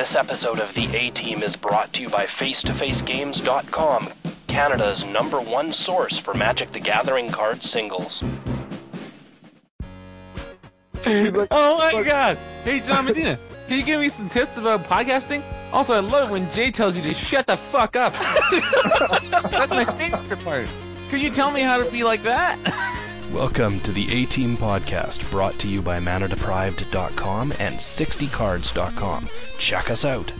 This episode of the A Team is brought to you by FaceToFaceGames.com, Canada's number one source for Magic the Gathering card singles. oh my god! Hey, John Medina, can you give me some tips about podcasting? Also, I love when Jay tells you to shut the fuck up. That's my favorite part. Could you tell me how to be like that? Welcome to the A Team Podcast, brought to you by ManaDeprived.com and 60cards.com. Check us out.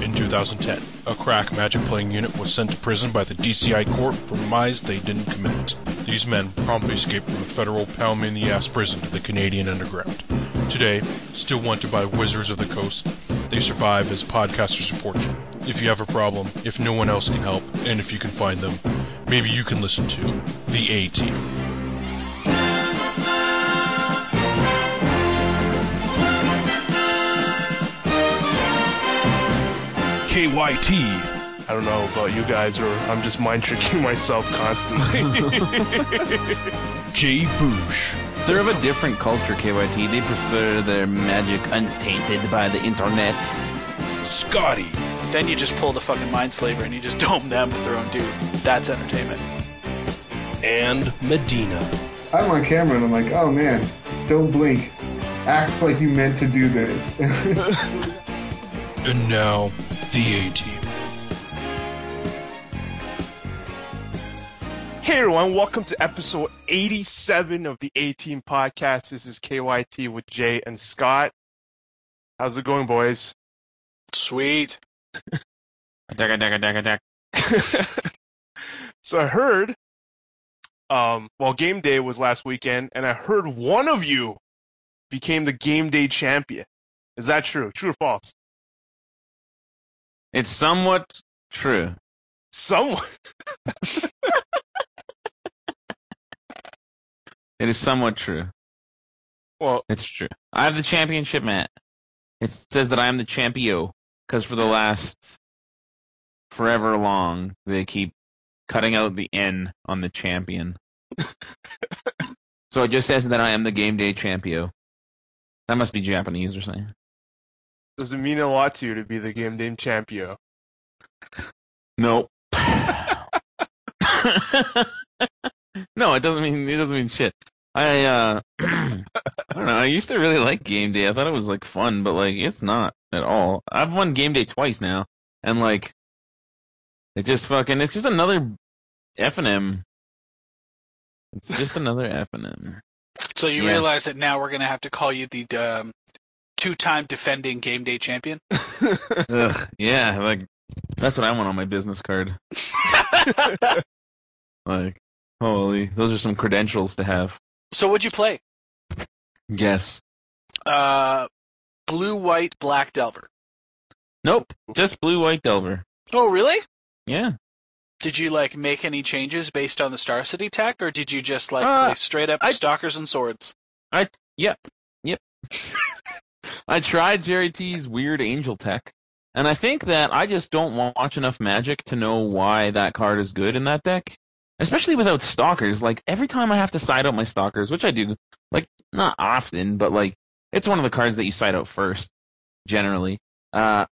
In 2010, a crack magic playing unit was sent to prison by the DCI court for crimes they didn't commit. These men promptly escaped from the federal pound me in the ass prison to the Canadian underground. Today, still wanted by wizards of the coast, they survive as podcasters of fortune. If you have a problem, if no one else can help, and if you can find them, maybe you can listen to The A Team. KYT. I don't know about you guys, or I'm just mind tricking myself constantly. Jay Boosh. They're of a different culture, KYT. They prefer their magic untainted by the internet. Scotty. Then you just pull the fucking Mindslaver and you just dome them with their own dude. That's entertainment. And Medina. I'm on camera and I'm like, oh man, don't blink. Act like you meant to do this. And now, The A Team. Hey everyone, welcome to episode 87 of the A Team Podcast. This is KYT with Jay and Scott. How's it going, boys? Sweet. Attack, attack, attack, attack. so I heard, um, well, game day was last weekend, and I heard one of you became the game day champion. Is that true? True or false? It's somewhat true. Somewhat. It is somewhat true. Well, It's true. I have the championship mat. It says that I am the champio because for the last forever long they keep cutting out the N on the champion. so it just says that I am the game day champio. That must be Japanese or something. does it mean a lot to you to be the game day champion? Nope. no, it doesn't mean it doesn't mean shit. I uh I don't know, I used to really like game day. I thought it was like fun, but like it's not at all. I've won game day twice now and like it just fucking it's just another F and M. It's just another F and M. So you Yeah. realize that now we're gonna have to call you the um, two-time defending game day champion. Ugh, yeah, like that's what I want on my business card. like, holy, those are some credentials to have. So what'd you play? Guess. Uh, blue, white, black Delver. Nope, just blue white delver. Oh, really? Yeah. Did you like make any changes based on the Star City tech, or did you just like Uh, play straight up I- stalkers and swords? I yep. Yep. I tried Jerry T's weird angel tech. And I think that I just don't watch enough magic to know why that card is good in that deck. Especially without stalkers. Like every time I have to side out my stalkers, which I do, like not often, but like it's one of the cards that you side out first, generally. Uh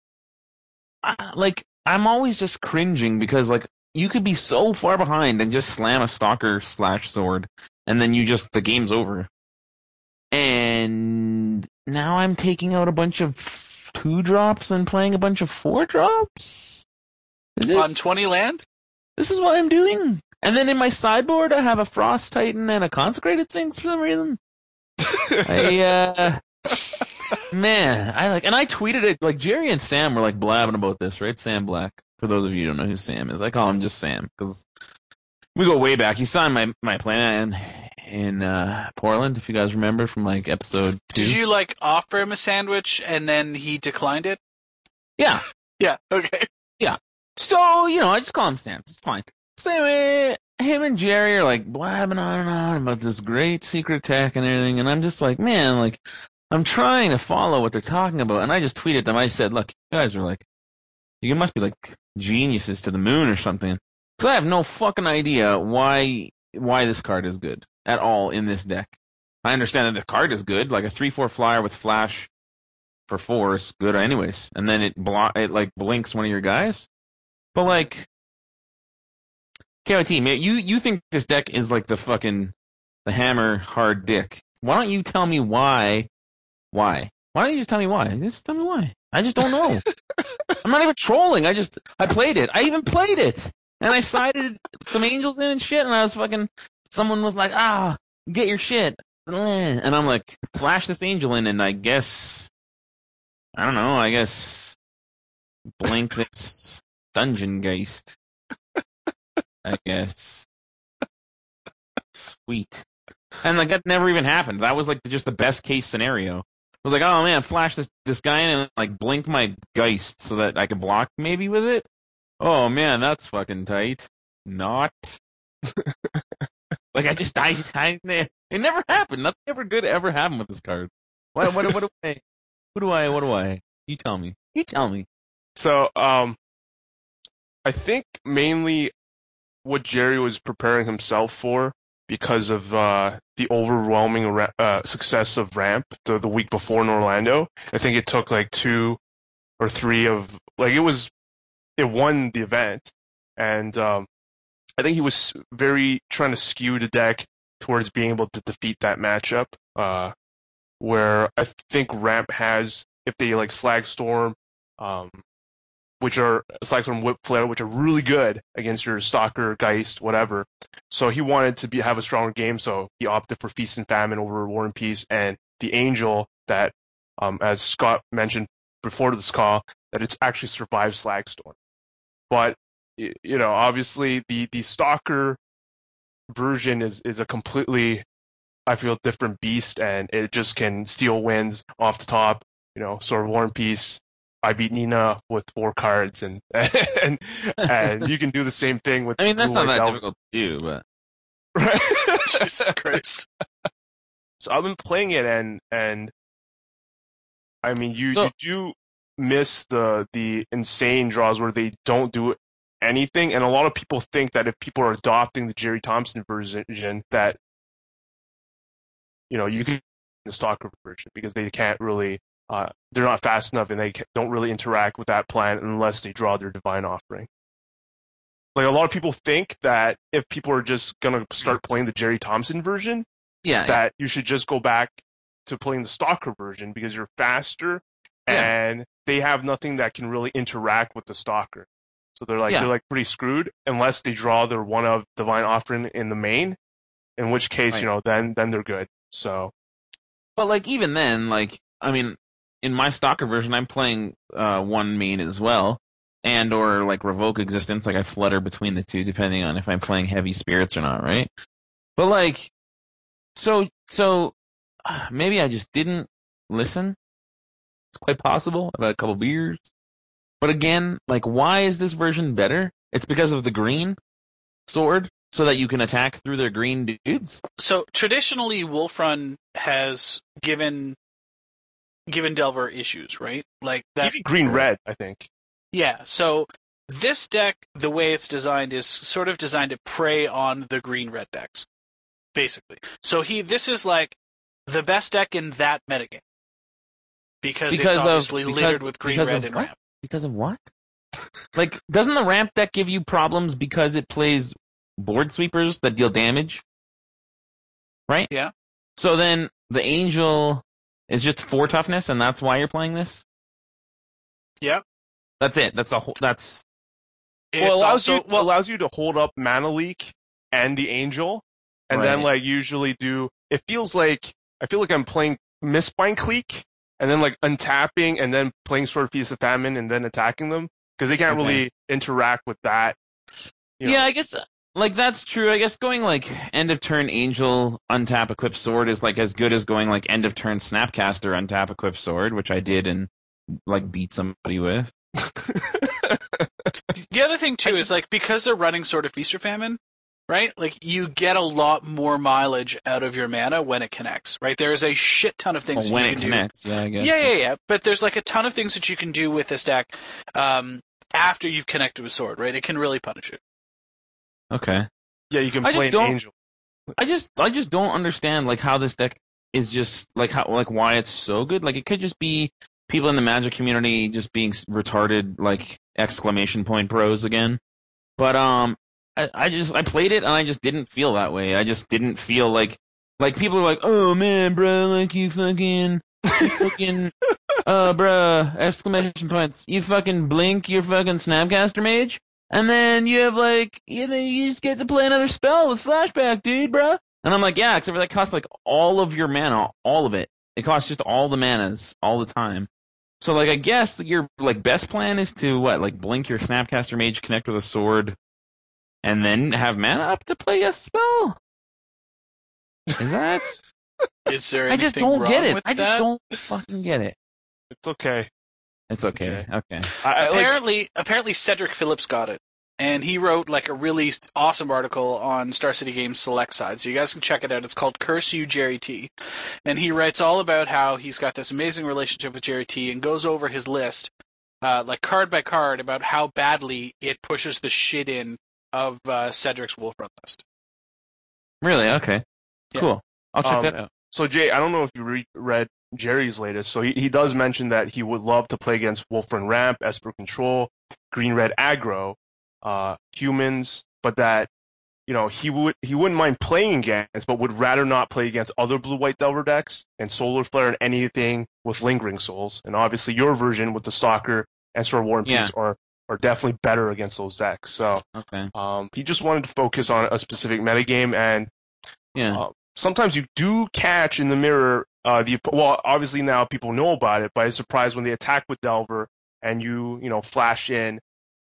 I, like I'm always just cringing because like you could be so far behind and just slam a stalker slash sword and then you just the game's over. And now I'm taking out a bunch of two drops and playing a bunch of four drops. Is this, On twenty land? This is what I'm doing. And then in my sideboard, I have a Frost Titan and a Consecrated Sphinx for some reason. I, uh, man, I like, and I tweeted it, like, Jerry and Sam were like blabbing about this, right? Sam Black. For those of you who don't know who Sam is, I call him just Sam, because we go way back. He signed my, my plan in, uh, Portland, if you guys remember from like episode two. Did you like offer him a sandwich and then he declined it? Yeah. Yeah. Okay. Yeah. So, you know, I just call him Sam. It's fine. So anyway, him and Jerry are like blabbing on and on about this great secret tech and everything, and I'm just like, man, like, I'm trying to follow what they're talking about, and I just tweeted them. I said, look, you guys are like, you must be like geniuses to the moon or something, because I have no fucking idea why why this card is good at all in this deck. I understand that the card is good, like a three four flyer with flash for four is good anyways, and then it block it like blinks one of your guys. But like, KOT, man, you you think this deck is like the fucking the hammer hard dick? Why don't you tell me why? Why? Why don't you just tell me why? Just tell me why. I just don't know. I'm not even trolling. I just I played it. I even played it, and I sided some angels in and shit. And I was fucking. Someone was like, "Ah, get your shit," and I'm like, "Flash this angel in," and I guess I don't know. I guess blink this dungeon geist. I guess. Sweet. And like that never even happened. That was like just the best case scenario. I was like, oh man, flash this this guy in and like blink my geist so that I could block maybe with it. Oh man, that's fucking tight. Not. like I just I, I it never happened. Nothing ever good ever happened with this card. What what what do I? Who do I? What do I? You tell me. You tell me. So, um, I think mainly what Jerry was preparing himself for because of uh, the overwhelming ra- uh, success of Ramp the, the week before in Orlando. I think it took like two or three of like it was it won the event, and um, I think he was very trying to skew the deck towards being able to defeat that matchup. Uh, where I think Ramp has if they like Slagstorm, um, which are Slagstorm Whip Flare, which are really good against your Stalker, Geist, whatever. So he wanted to be have a stronger game, so he opted for Feast and Famine over War and Peace and the Angel that, um, as Scott mentioned before this call, that it's actually survived Slagstorm. But you know, obviously the the Stalker version is is a completely I feel different beast and it just can steal wins off the top. You know, sort of War and Peace. I beat Nina with four cards and and and you can do the same thing with I mean, that's not that difficult to do, but Right. Jesus Christ. So I've been playing it and and I mean you, So- you do miss the the insane draws where they don't do anything and a lot of people think that if people are adopting the Jerry Thompson version that you know you can the stalker version because they can't really uh, they're not fast enough and they don't really interact with that plan unless they draw their divine offering. Like a lot of people think that if people are just gonna start playing the Jerry Thompson version, yeah, that you should just go back to playing the stalker version because you're faster Yeah. and they have nothing that can really interact with the stalker. So they're like Yeah. they're like pretty screwed unless they draw their one of divine offering in the main, in which case, Right. you know, then then they're good. So But like even then, like I mean, in my stalker version, I'm playing uh, one main as well, and or like revoke existence. Like I flutter between the two depending on if I'm playing heavy spirits or not, right? But like, so so maybe I just didn't listen. It's quite possible. I've had a couple beers, but again, like, why is this version better? It's because of the green sword, so that you can attack through their green dudes. So traditionally, Wolfrun has given given Delver issues, right? Like that. even green red, I think. Yeah. So this deck, the way it's designed, is sort of designed to prey on the green red decks, basically. So he, this is like the best deck in that metagame because, Because it's of- obviously because- littered with green, red, and what? ramp. Because of what? like, doesn't the ramp deck give you problems because it plays board sweepers that deal damage? Right? Yeah. So then the angel is just four toughness, and that's why you're playing this. Yep. That's it. That's the whole. That's well, it It's allows also- you well, allows you to hold up mana leak and the angel, and then like usually do. It feels like I feel like I'm playing Mistbind Clique, and then like untapping and then playing Sword of Feast of Famine and then attacking them because they can't Okay. really interact with that. you know. yeah. I guess like that's true. I guess going like end of turn angel untap equip sword is like as good as going like end of turn snapcaster untap equip sword, which I did and like beat somebody with. the other thing too is like because they're running sort of feast or famine, right? Like you get a lot more mileage out of your mana when it connects, right? There is a shit ton of things Well, when you it can connects, yeah, I guess. Yeah, yeah, yeah. But there's like a ton of things that you can do with this deck um, after you've connected with sword, right? It can really punish it. Okay. yeah, you can I play just an don't- angel. I just I just don't understand like how this deck is just like how like why it's so good. Like it could just be people in the Magic community just being retarded, like exclamation point bros again. But um, I, I just I played it and I just didn't feel that way. I just didn't feel like like people are like, oh man, bro, like you fucking, you fucking, uh, bruh, exclamation points. You fucking blink your fucking Snapcaster mage, and then you have like, you, then you just get to play another spell with flashback, dude, bruh. And I'm like, yeah, except for that costs like all of your mana, all of it. It costs just all the manas all the time. So like, I guess your like best plan is to what, like blink your Snapcaster mage, connect with a sword, and then have mana up to play a spell. Is that? Is there? I just don't get it. I just that? don't fucking get it. It's okay. It's okay. Okay. I, I, like, apparently, apparently Cedric Phillips got it, and he wrote like a really awesome article on Star City Games Select side, so you guys can check it out. It's called "Curse You, Jerry T," and he writes all about how he's got this amazing relationship with Jerry T, and goes over his list, uh, like card by card, about how badly it pushes the shit in of uh, Cedric's Wolf Run list. Really? Okay. Yeah. Cool. I'll check Um, that out. So Jay, I don't know if you re- read Jerry's latest. So he, he does mention that he would love to play against Wolfrun Ramp, Esper Control, Green Red Aggro, uh, humans, but that you know he would he wouldn't mind playing against, but would rather not play against other Blue White Delver decks and Solar Flare and anything with Lingering Souls. And obviously your version with the Stalker and Sword War and Yeah. Peace are are definitely better against those decks. So Okay. um, he just wanted to focus on a specific metagame and Yeah. uh, sometimes you do catch in the mirror uh, the well obviously now people know about it but i was surprised when they attack with delver and you you know flash in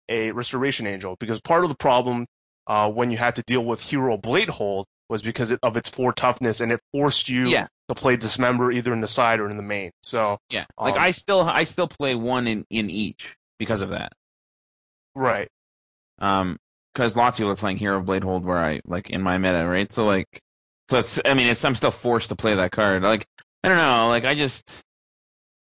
a restoration angel because part of the problem uh, when you had to deal with hero blade hold was because it, of its four toughness and it forced you Yeah. to play dismember either in the side or in the main so Yeah. Like um, I still I still play one in in each because of that. right Um, because lots of people are playing Hero of Blade Hold where I like in my meta, right? So like, so it's I mean, it's I'm still forced to play that card. Like I don't know, like I just.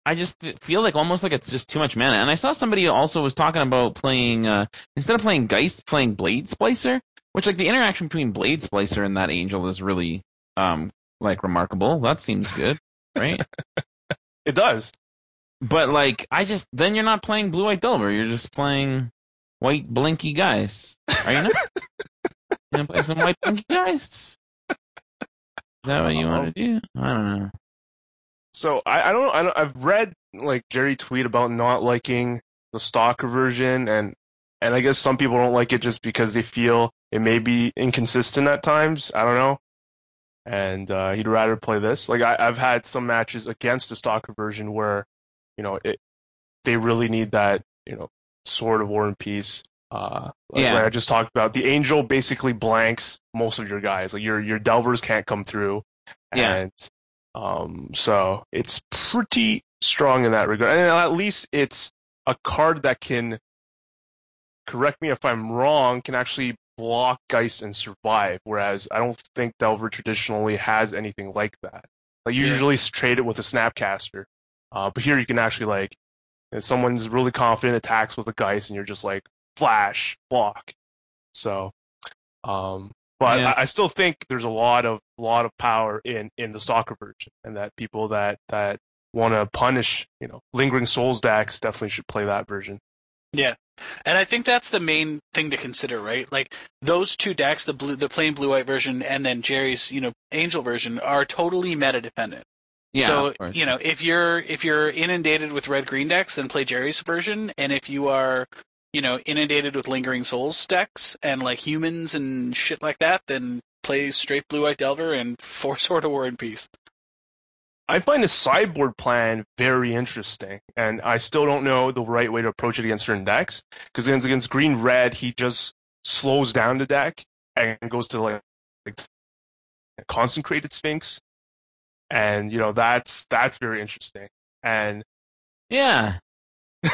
I just feel like almost like it's just too much mana. And I saw somebody also was talking about playing uh instead of playing Geist, playing Blade Splicer, which like the interaction between Blade Splicer and that angel is really um like remarkable. That seems good, right? it does But like, I just then you're not playing Blue White Delver. You're just playing white blinky guys. Are you not? you gonna play some white blinky guys? Is that what you want to do? I don't know. So I, I don't I don't I've read like Jerry tweet about not liking the stalker version and and I guess some people don't like it just because they feel it may be inconsistent at times. I don't know. And uh, he'd rather play this. Like I, I've had some matches against the stalker version where, you know, it they really need that, you know, sword of war and peace. Uh, like, Yeah. I just talked about. The angel basically blanks most of your guys. Like your your delvers can't come through. Yeah. And um, so it's pretty strong in that regard. And at least it's a card that can, correct me if I'm wrong, can actually block Geist and survive. Whereas I don't think Delver traditionally has anything like that. Like you Yeah. usually trade it with a Snapcaster. Uh, but here you can actually like, if someone's really confident attacks with a Geist and you're just like, flash, block. So, um, but Yeah. I, I still think there's a lot of lot of power in in the stalker version, and that people that that want to punish you know lingering souls decks definitely should play that version. Yeah, and I think that's the main thing to consider, right? Like those two decks, the blue, the plain blue white version, and then Jerry's, you know, angel version, are totally meta dependent. Yeah. so you know, if you're if you're inundated with red green decks, then play Jerry's version, and if you are, you know, inundated with lingering souls decks and like humans and shit like that, then play straight blue white delver and four sword of war and peace. I find the sideboard plan very interesting, and I still don't know the right way to approach it against certain decks. Because against against green red, he just slows down the deck and goes to like, like consecrated sphinx, and you know that's that's very interesting. And yeah.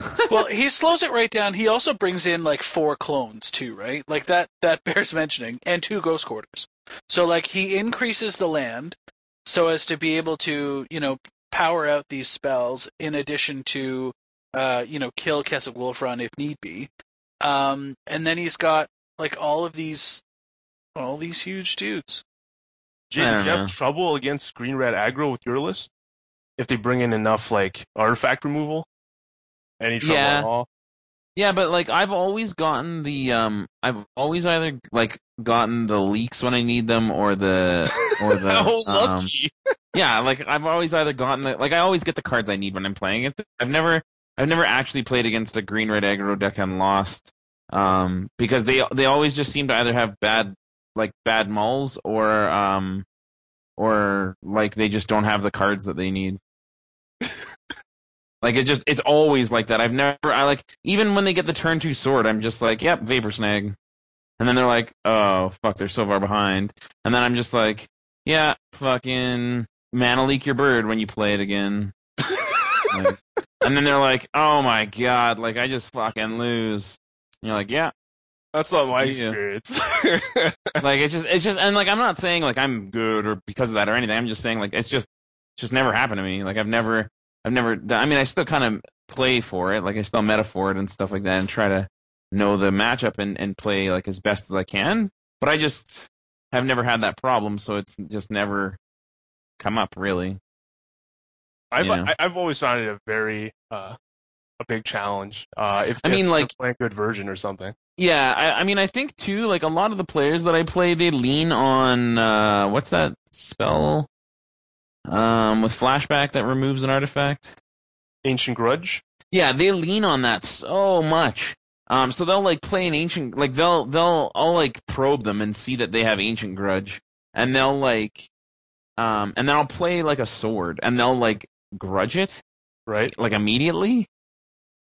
well, he slows it right down. He also brings in like four clones too, right? Like that that bears mentioning, and two ghost quarters. So like he increases the land so as to be able to, you know, power out these spells in addition to uh, you know, kill Kessig Wolfrun if need be. Um and then he's got like all of these all these huge dudes. Jay, did don't you have know. trouble against green red aggro with your list? if they bring in enough like artifact removal, any trouble Yeah. at all. Yeah, but like I've always gotten the um I've always either like gotten the leaks when I need them or the or the How um, lucky! yeah, like I've always either gotten the like I always get the cards I need when I'm playing against it. I've never I've never actually played against a green red aggro deck and lost. Um because they they always just seem to either have bad like bad mulls or um or like they just don't have the cards that they need. Like it just it's always like that. I've never I like even when they get the turn two sword, I'm just like, yep, vapor snag. And then they're like, oh fuck, they're so far behind. And then I'm just like, yeah, fucking mana leak your bird when you play it again. Like, and then they're like, oh my god, like I just fucking lose. And you're like, yeah, That's not my experience. like it's just it's just and like I'm not saying like I'm good or because of that or anything. I'm just saying like it's just it's just never happened to me. Like I've never I've never I mean I still kind of play for it. Like I still meta for it and stuff like that and try to know the matchup and and play like as best as I can. But I just have never had that problem, so it's just never come up really. I've You know. I've always found it a very uh, a big challenge. Uh, if I mean, if like- playing a good version or something. Yeah, I, I mean, I think too. Like a lot of the players that I play, they lean on uh, what's that spell? Um, with flashback that removes an artifact. Ancient Grudge. Yeah, they lean on that so much. Um, so they'll like play an ancient, like they'll they'll I'll like probe them and see that they have ancient grudge, and they'll like, um, and then I'll play like a sword, and they'll like grudge it, Right. like immediately.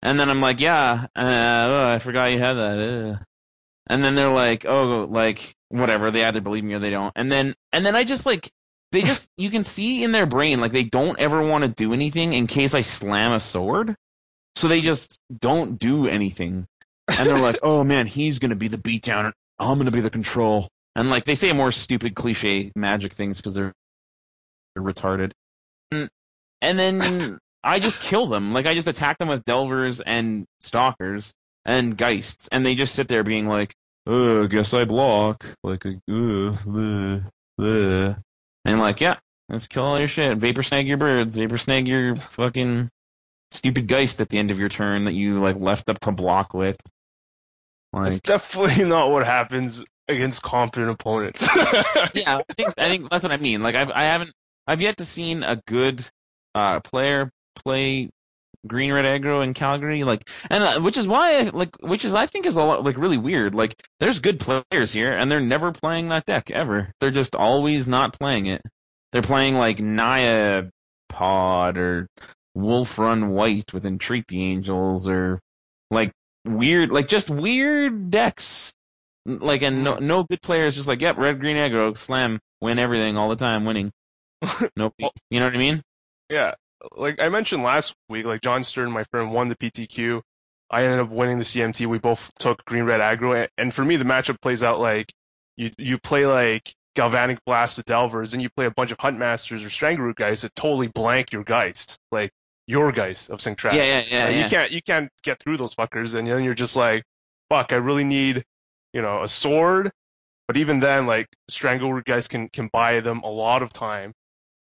And then I'm like, yeah, uh, oh, I forgot you had that. Uh. And then they're like, oh, like whatever. They either believe me or they don't. And then and then I just like they just you can see in their brain like they don't ever want to do anything in case I slam a sword. So they just don't do anything. And they're like, oh man, he's gonna be the beatdown. and I'm gonna be the control. And like they say more stupid cliche magic things because they're, they're retarded. And, and then I just kill them. Like I just attack them with delvers and stalkers and geists, and they just sit there being like, "Uh, guess I block." Like, uh, uh, uh. And like, yeah, let's kill all your shit. Vapor snag your birds. Vapor snag your fucking stupid geist at the end of your turn that you like left up to block with. That's definitely not what happens against competent opponents. yeah, I think I think that's what I mean. Like I've I haven't I've yet to seen a good uh player play green red aggro in Calgary like and uh, which is why like which is I think is a lot like really weird. Like there's good players here and they're never playing that deck ever. They're just always not playing it. They're playing like Naya Pod or Wolf Run White with Entreat the Angels or like weird like just weird decks like and no no good players just like yep red green aggro slam win everything all the time winning nope you know what i mean yeah, like I mentioned last week, like John Stern, my friend, won the PTQ. I ended up winning the CMT. We both took green red aggro, and for me, the matchup plays out like you you play like galvanic blast to delvers, and you play a bunch of hunt masters or strangle guys that totally blank your geist, like your geist of Saint Traft. yeah yeah yeah, Uh, yeah. You can't you can't get through those fuckers, and then you're just like, fuck, I really need, you know, a sword. But even then, like strangle guys can can buy them a lot of time,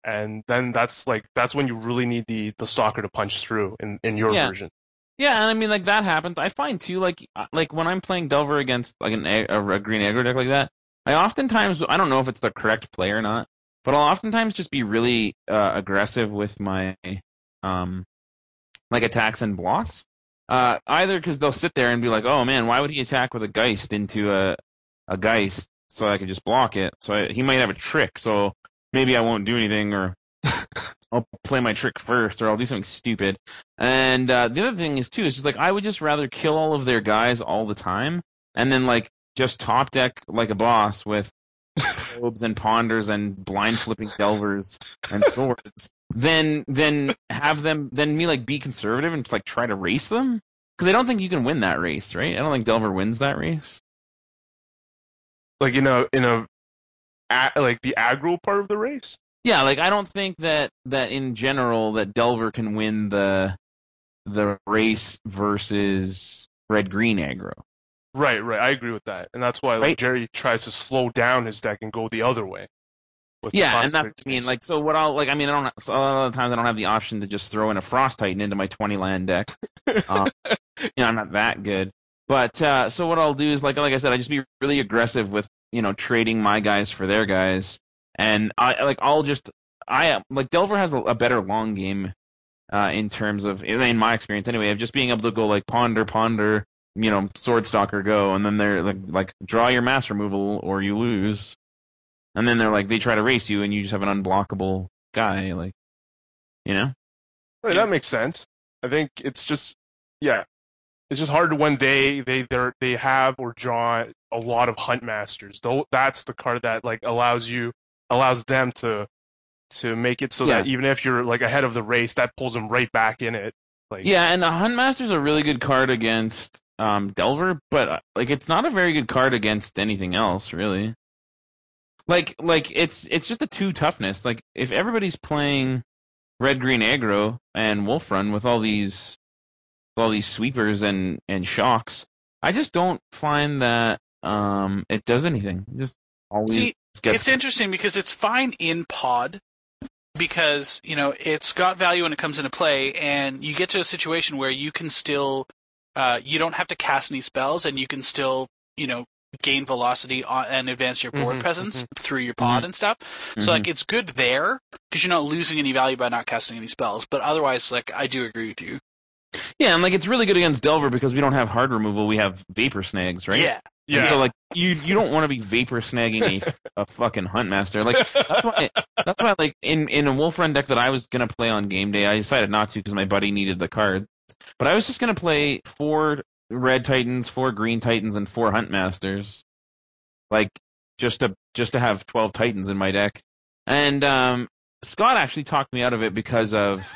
and then that's like that's when you really need the the stalker to punch through in in your Yeah. version. Yeah, and I mean like that happens. I find too like uh, like when I'm playing Delver against like an a, a, a green aggro deck like that, I oftentimes I don't know if it's the correct play or not, but I'll oftentimes just be really uh, aggressive with my um like attacks and blocks. Uh, either because they'll sit there and be like, "Oh man, why would he attack with a Geist into a a Geist so I could just block it?" So I, he might have a trick, so maybe I won't do anything, or I'll play my trick first, or I'll do something stupid. And uh, the other thing is too is just like I would just rather kill all of their guys all the time, and then like just top deck like a boss with probes and ponders and blind flipping delvers and swords, then then have them then me like be conservative and like try to race them because I don't think you can win that race, right? I don't think Delver wins that race. Like you know, in a, like the aggro part of the race. Yeah, like I don't think that that in general that Delver can win the the race versus red green aggro. Right, right. I agree with that, and that's why like, Right. Jerry tries to slow down his deck and go the other way. Yeah, and that's I mean, like, so what I'll like. I mean, I don't. So a lot of the times I don't have the option to just throw in a Frost Titan into my twenty land deck. Um, you know, I'm not that good. But uh, so what I'll do is like, like I said, I just be really aggressive with you know trading my guys for their guys, and I like I'll just I like Delver has a, a better long game uh, in terms of in my experience anyway of just being able to go like ponder ponder you know sword stalker go and then they're like like draw your mass removal or you lose. And then they're like they try to race you and you just have an unblockable guy like you know? That makes sense. I think it's just yeah, it's just hard when they they they they have or draw a lot of hunt masters. Though that's the card that like allows you allows them to to make it so that even if you're like ahead of the race, that pulls them right back in it. Like yeah and the huntmaster's a really good card against um delver but uh, like it's not a very good card against anything else really like like it's it's just a two toughness like if everybody's playing red green aggro and wolf run with all these all these sweepers and and shocks i just don't find that um it does anything It just always See, gets It's interesting because it's fine in pod because you know it's got value when it comes into play, and you get to a situation where you can still uh, you don't have to cast any spells, and you can still you know gain velocity on, and advance your board Mhm, presence through your pod and stuff. Mm-hmm. So like it's good there because you're not losing any value by not casting any spells. But otherwise, like I do agree with you. Yeah and like it's really good against delver because we don't have hard removal we have vapor snags right Yeah, And yeah. so like you you don't want to be vapor snagging a, a fucking huntmaster. Like that's why that's why like in in a wolf run deck that I was gonna play on game day, I decided not to because my buddy needed the card. But I was just gonna play four red titans, four green titans, and four huntmasters. Like just to just to have twelve titans in my deck. And um Scott actually talked me out of it because of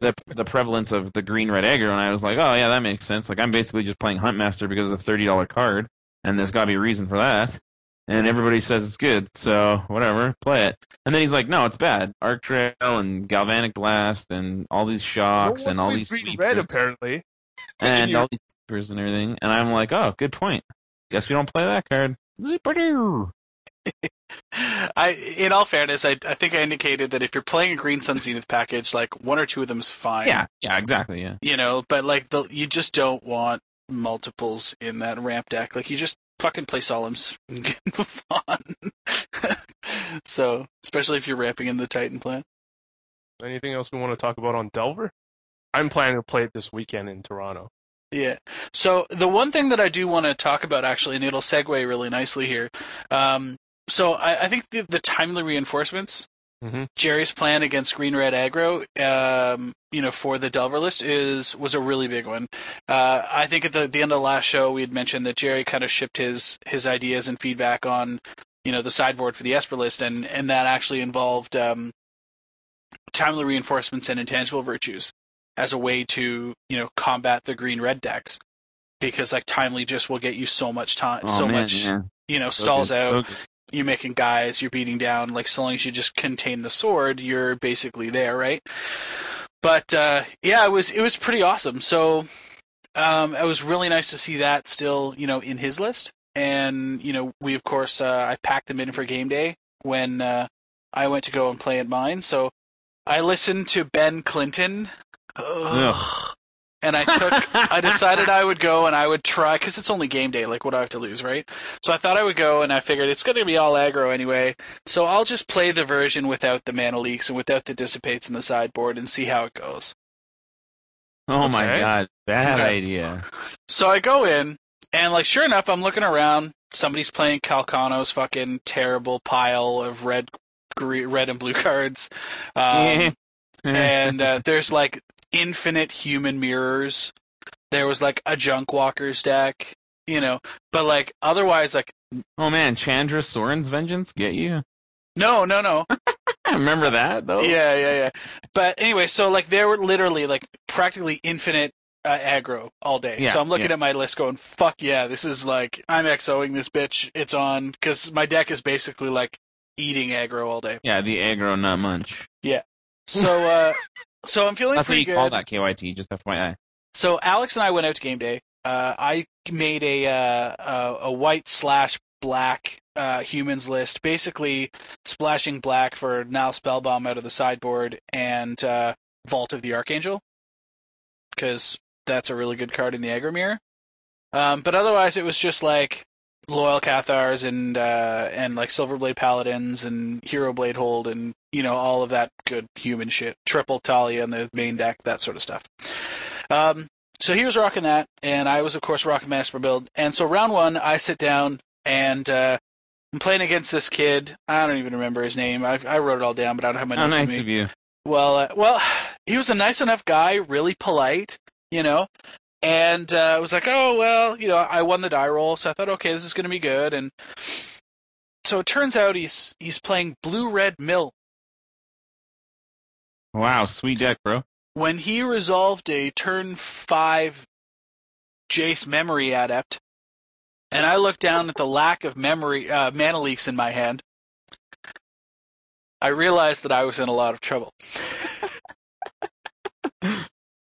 the the prevalence of the green red aggro, and I was like, oh yeah, that makes sense. Like I'm basically just playing Huntmaster because it's a thirty dollar card, and there's got to be a reason for that. And everybody says it's good, so whatever, play it. And then he's like, no, it's bad. Arc Trail and Galvanic Blast and all these shocks No and all these green red apparently. and all these sweepers and everything. And I'm like, oh, good point. Guess we don't play that card. Zipper-doo. I, in all fairness, I, I think I indicated that if you're playing a Green Sun Zenith package, like one or two of them's fine. Yeah, yeah, exactly. Yeah. You know, but like the, you just don't want multiples in that ramp deck. Like you just fucking play Solemns and get- move on. so, especially if you're ramping in the Titan plan. Anything else we want to talk about on Delver? I'm planning to play it this weekend in Toronto. Yeah. So the one thing that I do want to talk about actually, and it'll segue really nicely here. Um, so I, I think the, the timely reinforcements, Mhm. Jerry's plan against Green Red Aggro, um, you know, for the Delver list is was a really big one. Uh, I think at the, the end of the last show we had mentioned that Jerry kind of shipped his his ideas and feedback on, you know, the sideboard for the Esper list, and and that actually involved um, timely reinforcements and intangible virtues as a way to you know combat the green red decks because like timely just will get you so much time Oh, so man, much yeah. you know stalls good, out good. You're making guys you're beating down like so long as you just contain the sword you're basically there right? But uh yeah it was it was pretty awesome. So um it was really nice to see that still you know in his list. And you know we of course uh, i packed him in for game day when uh i went to go and play at mine. So i listened to ben clinton. Ugh. And I took, I decided I would go and I would try because it's only game day. Like, what do I have to lose, right? So I thought I would go, and I figured it's going to be all aggro anyway. So I'll just play the version without the mana leaks and without the dissipates in the sideboard and see how it goes. Oh my god, bad Okay. idea. So I go in, and like, sure enough, I'm looking around. Somebody's playing Calcano's fucking terrible pile of red, green, red and blue cards. Um, and uh, there's like infinite human mirrors. There was like a junk walkers deck, you know, but like otherwise, like oh man, Chandra Soren's vengeance get you. no, no, no, Remember that though? yeah, yeah, yeah. But anyway, so like there were literally like practically infinite uh, aggro all day. Yeah, so I'm looking yeah. at my list, going, "Fuck yeah, this is like I'm XOing this bitch. It's on because my deck is basically like eating aggro all day. Yeah, the aggro not munch. Yeah. So, uh, so I'm feeling That's what you good. call that KYT. Just FYI. So Alex and I went out to game day. Uh, I made a, uh, a a white slash black uh, humans list, basically splashing black for now Spellbomb out of the sideboard and uh, Vault of the Archangel, because that's a really good card in the aggro mirror. Um, but otherwise, it was just like loyal Cathars and uh, and like Silverblade Paladins and Hero Blade Hold and you know all of that good human shit. Triple Thalia in the main deck, that sort of stuff. Um, so he was rocking that, and I was of course rocking Master build. And so round one, I sit down and uh, I'm playing against this kid. I don't even remember his name. I, I wrote it all down, but I don't have my How notes with nice me. of you. Well, uh, well, he was a nice enough guy, really polite, you know. And uh, I was like, oh well, you know, I won the die roll, so I thought, okay, this is going to be good. And so it turns out he's he's playing blue red mill. Wow, sweet deck, bro. When he resolved a turn five Jace memory adept, and I looked down at the lack of memory uh, mana leaks in my hand, I realized that I was in a lot of trouble.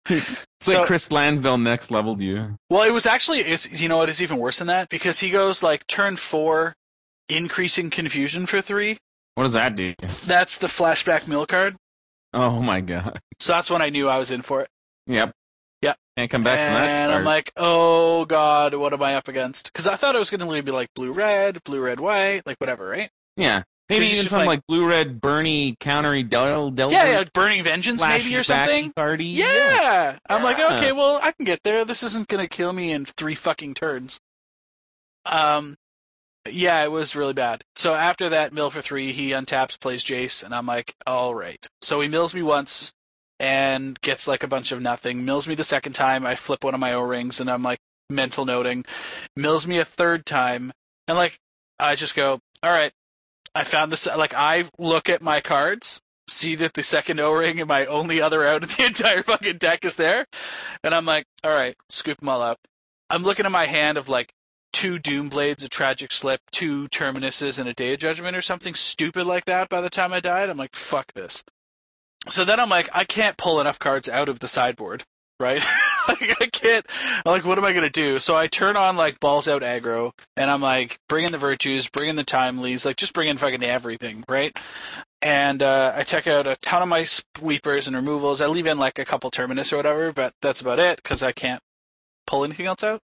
It's like Chris Lansdale next leveled you. Well, it was actually, it's, you know what is even worse than that? Because he goes like turn four, increasing confusion for three. What does that do? That's the flashback mill card. Oh my god. So that's when I knew I was in for it. Yep. Yep. Can't come back from that. and I'm like, oh god, what am I up against? Because I thought it was going to be like blue red, blue red white, like whatever, right? yeah. Maybe even some fight- like blue red Bernie countery Del Del Yeah, yeah, like Burning Vengeance maybe or something. Party. Yeah. I'm like, okay, well, I can get there. This isn't going to kill me in three fucking turns. Um, yeah, it was really bad. So after that mill for three, he untaps, plays Jace, and I'm like, all right. So he mills me once and gets like a bunch of nothing. Mills me the second time. I flip one of my O rings, and I'm like mental noting. Mills me a third time, and like I just go, all right. I found this. Like I look at my cards, see that the second O ring and my only other out of the entire fucking deck is there, and I'm like, all right, scoop them all up. I'm looking at my hand of like two Doom Blades, a Tragic Slip, two Terminuses, and a Day of Judgment or something stupid like that. By the time I died, I'm like, fuck this. So then I'm like, I can't pull enough cards out of the sideboard, right? like I can't. Like, what am I gonna do? So I turn on like balls out aggro, and I'm like, bring in the virtues, bring in the timelies, like just bring in fucking everything, right? And uh, I check out a ton of my sweepers and removals. I leave in like a couple terminus or whatever, but that's about it because I can't pull anything else out.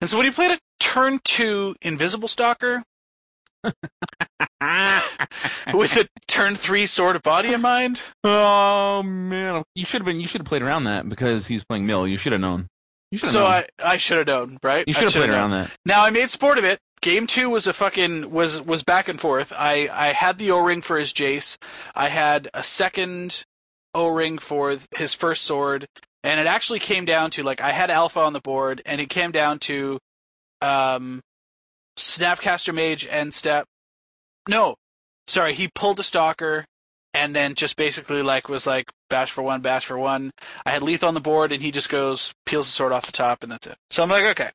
And so when you played a turn two Invisible Stalker with a turn three Sword of Body in mind, Oh man, you should have been. You should have played around that because he's playing Mill. You should have known. You should have so known. I I should have known, right? you should have played known. around that. Now I made sport of it. Game two was a fucking was was back and forth. I I had the O ring for his Jace. I had a second O ring for his first sword, and it actually came down to like I had Alpha on the board, and it came down to um Snapcaster Mage and Step. No, sorry, he pulled a Stalker, and then just basically like was like bash for one, bash for one. I had Lethal on the board, and he just goes peels the sword off the top, and that's it. So I'm like, okay,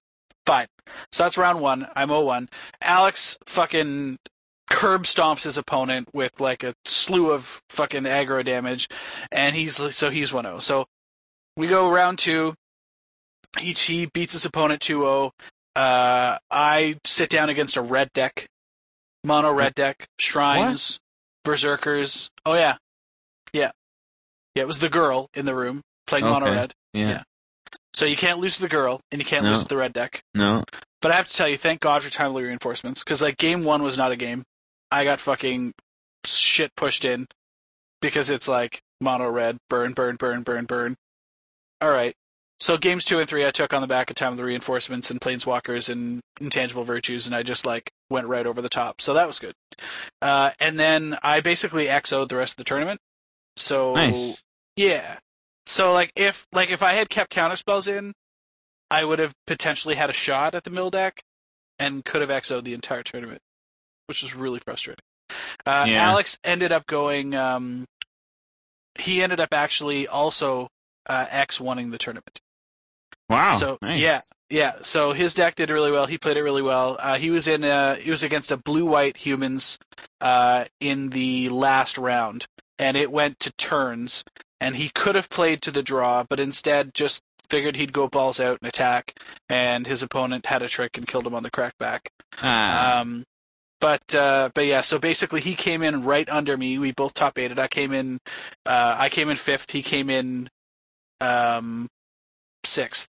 fine. So that's round one. I'm 0-1. Alex fucking curb stomps his opponent with like a slew of fucking aggro damage, and he's so he's 1-0. So we go round two. Each he beats his opponent 2-0. Uh, I sit down against a red deck, mono red deck, shrines, berserkers. Oh yeah, yeah, yeah. It was the girl in the room playing mono red. Yeah. Yeah. So you can't lose the girl, and you can't No. lose the red deck. No. But I have to tell you, thank God for timely reinforcements, because like game one was not a game. I got fucking shit pushed in because it's like mono red, burn, burn, burn, burn, burn. All right. So games two and three, I took on the back of time of the reinforcements and planeswalkers and intangible virtues, and I just like went right over the top. So that was good. Uh, and then I basically XO'd the rest of the tournament. So Nice. yeah. So like if like if I had kept counterspells in, I would have potentially had a shot at the mill deck and could have XO'd the entire tournament, which is really frustrating. Uh, Yeah. Alex ended up going. Um, he ended up actually also uh, X winning the tournament. Wow. So nice. yeah, yeah. So his deck did really well. He played it really well. Uh, he was in. Uh, he was against a blue-white humans uh, in the last round, and it went to turns. And he could have played to the draw, but instead just figured he'd go balls out and attack. And his opponent had a trick and killed him on the crackback. Ah, Um, but uh, but yeah, so basically he came in right under me. We both top eighted. I came in, uh, I came in fifth. He came in, um, sixth.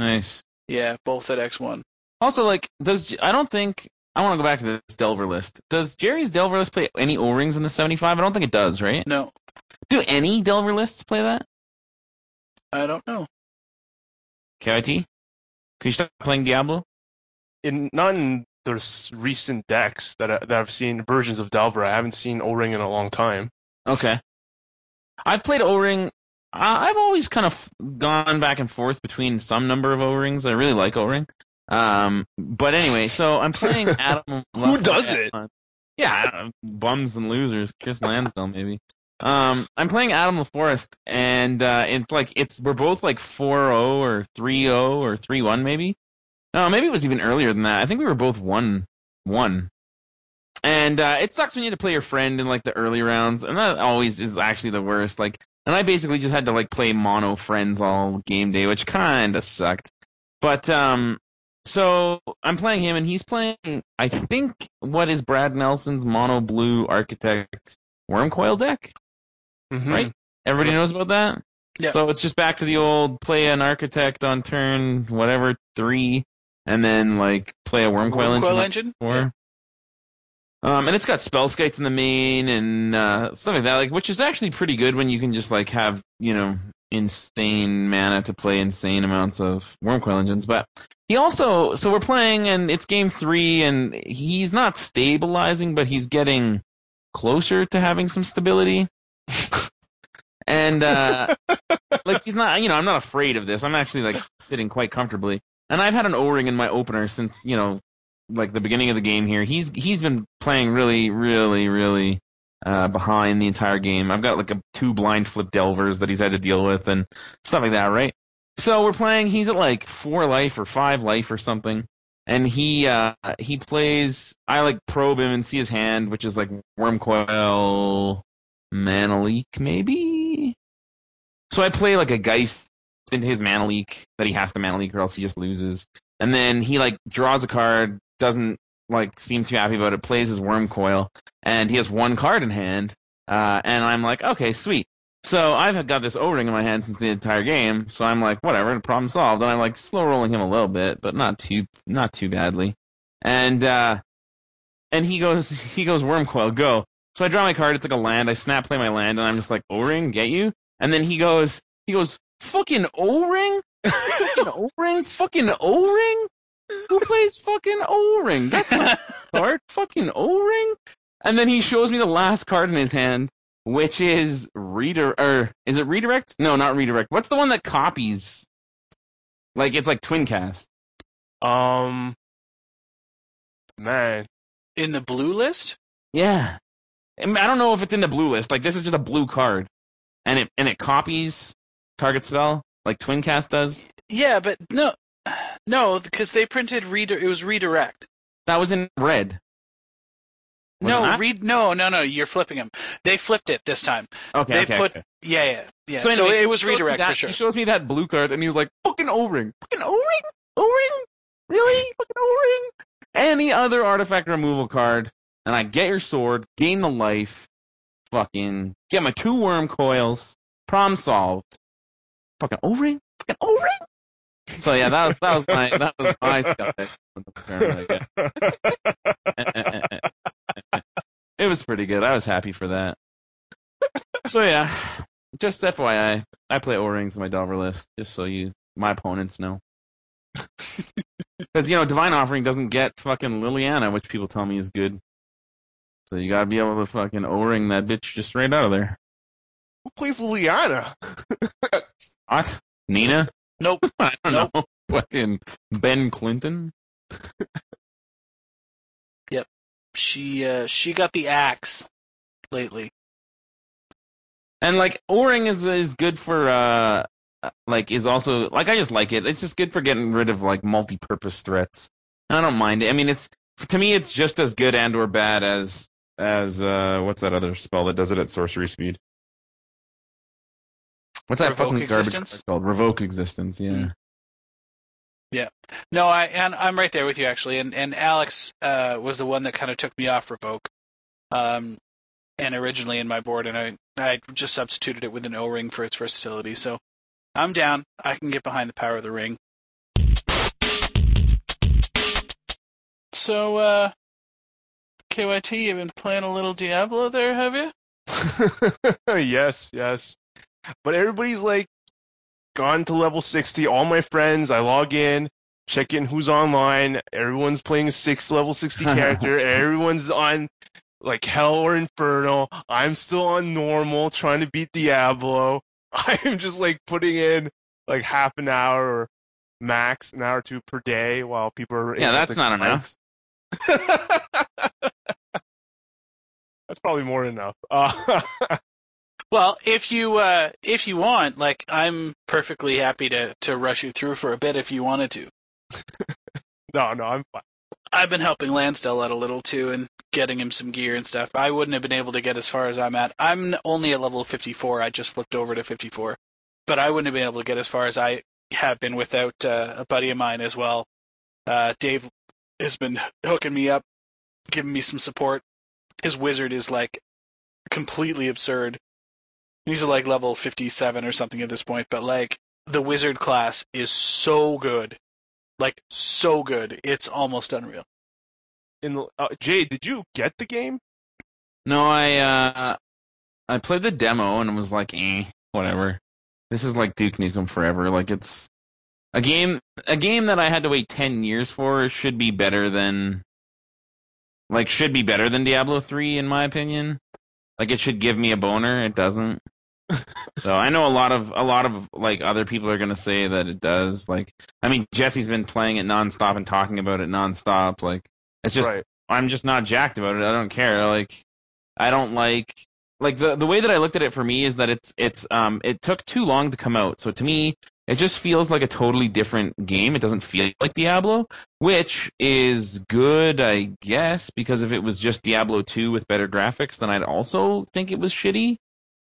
Nice. Yeah, both at X one. Also, like, does I don't think I want to go back to this Delver list. Does Jerry's Delver list play any O rings in the seventy five? I don't think it does, right? No, Do any Delver lists play that? I don't know. KIT? Can you stop playing Diablo? In not in the recent decks that I, that I've seen versions of Delver, I haven't seen O-Ring in a long time. Okay. I've played O ring. I've always kind of gone back and forth between some number of O rings. I really like O ring. Um, but anyway, so I'm playing Adam. Who does it? Yeah, bums and losers. Chris Lansdale, maybe. Um, I'm playing Adam LaForest, and uh, it's like it's we're both like 4-0 or 3-0 or 3-1 maybe. No, maybe it was even earlier than that. I think we were both one one. And uh, it sucks when you have to play your friend in like the early rounds, and that always is actually the worst. Like, and I basically just had to like play mono friends all game day, which kind of sucked. But um, so I'm playing him, and he's playing. I think what is Brad Nelson's mono blue architect Wurmcoil deck, Mhm. right? Everybody knows about that. Yeah. So it's just back to the old play an architect on turn whatever three, and then like play a Wurmcoil, engine. Coil engine. Four. Um, and it's got Spellskites in the main and uh, stuff like that, like which is actually pretty good when you can just like have you know insane mana to play insane amounts of Wurmcoil engines. But he also, so we're playing and it's game three, and he's not stabilizing, but he's getting closer to having some stability. and uh, like he's not, you know, I'm not afraid of this. I'm actually like sitting quite comfortably. And I've had an O-ring in my opener since you know like the beginning of the game here. He's he's been playing really, really, really uh, behind the entire game. I've got like a two blind flip delvers that he's had to deal with and stuff like that, right? So we're playing. He's at like four life or five life or something, and he uh, he plays. I like probe him and see his hand, which is like Wurmcoil, Mana Leak, maybe. So I play like a Geist into his Mana Leak that he has to Mana Leak or else he just loses. And then he like draws a card, doesn't like seem too happy about it, plays his Wurmcoil, and he has one card in hand. Uh, and I'm like, okay, sweet. So I've got this O ring in my hand since the entire game. So I'm like, whatever, problem solved. And I'm like slow rolling him a little bit, but not too, not too badly. And uh, and he goes, he goes Wurmcoil, go. So I draw my card. It's like a land. I snap play my land, and I'm just like, O ring, get you. And then he goes, he goes, fucking O ring fucking O ring, fucking O ring. Who plays fucking O ring? That's not card. Fucking O ring. And then he shows me the last card in his hand, which is reader or is it redirect? No, not redirect. What's the one that copies? Like it's like Twincast. Um, man, In the blue list? Yeah. I I don't know if it's in the blue list. Like this is just a blue card, and it and it copies target spell like Twincast does. Yeah, but no, no, because they printed reader. It was redirect. That was in red. Was no, read. No, no, no. You're flipping them. They flipped it this time. Okay. they okay, put. okay. Yeah, yeah, yeah. So, anyways, it was redirect that- for sure. He shows me that blue card, and he's like, "Fucking O-ring, fucking O-ring, O-ring, really, fucking O-ring." Any other artifact removal card, and I get your sword, gain the life, fucking get my two Wurmcoils, problem solved. Fucking O-ring, fucking O-ring. So yeah, that was that was my that was my stuff. it was pretty good. I was happy for that. So yeah, just FYI, I play O-rings in my Delver list, just so you, my opponents know. Because you know, Divine Offering doesn't get fucking Liliana, which people tell me is good. So you gotta be able to fucking O-ring that bitch just right out of there. who plays Liliana? What? Nina? Nope. I don't Nope. know. Fucking Ben Clinton. Yep. She uh, she got the axe lately. And like O-ring is is good for uh like is also like I just like it. It's just good for getting rid of like multi-purpose threats. I don't mind it. I mean, it's to me it's just as good and or bad as as uh what's that other spell that does it at sorcery speed? What's that Revoke fucking garbage Existence? card called? Revoke existence. Yeah. Mm. No, I and I'm right there with you actually. And and Alex uh, was the one that kind of took me off revoke, um, and originally in my board, and I I just substituted it with an O ring for its versatility. So I'm down. I can get behind the power of the ring. So, uh, KYT, you've been playing a little Diablo there, have you? yes, yes. But everybody's like gone to level 60. All my friends, I log in, check in who's online. Everyone's playing a six level 60 character. Everyone's on like hell or inferno. I'm still on normal trying to beat Diablo. I'm just like putting in like half an hour or max an hour or two per day while people are Yeah, that's not enough. That's probably more than enough. Uh, Well, if you uh, if you want, like, I'm perfectly happy to to rush you through for a bit if you wanted to. no, no, I'm fine. I've been helping Lansdale out a little too and getting him some gear and stuff. I wouldn't have been able to get as far as I'm at. I'm only at level 54. I just flipped over to 54. But I wouldn't have been able to get as far as I have been without uh, a buddy of mine as well. Uh, Dave has been hooking me up, giving me some support. His wizard is like completely absurd. He's like level 57 or something at this point, but like the wizard class is so good. Like so good. It's almost unreal. In the, uh, Jay, did you get the game? No, I uh I played the demo and was like, eh, whatever. This is like Duke Nukem Forever. Like it's a game a game that I had to wait ten years for should be better than like should be better than Diablo three in my opinion. Like it should give me a boner. It doesn't. So I know a lot of a lot of like other people are gonna say that it does. Like I mean Jesse's been playing it nonstop and talking about it nonstop. Like it's just right. I'm just not jacked about it. I don't care. Like I don't like like the the way that I looked at it for me is that it's it's um it took too long to come out. So to me, it just feels like a totally different game. It doesn't feel like Diablo, which is good, I guess, because if it was just Diablo 2 with better graphics, then I'd also think it was shitty.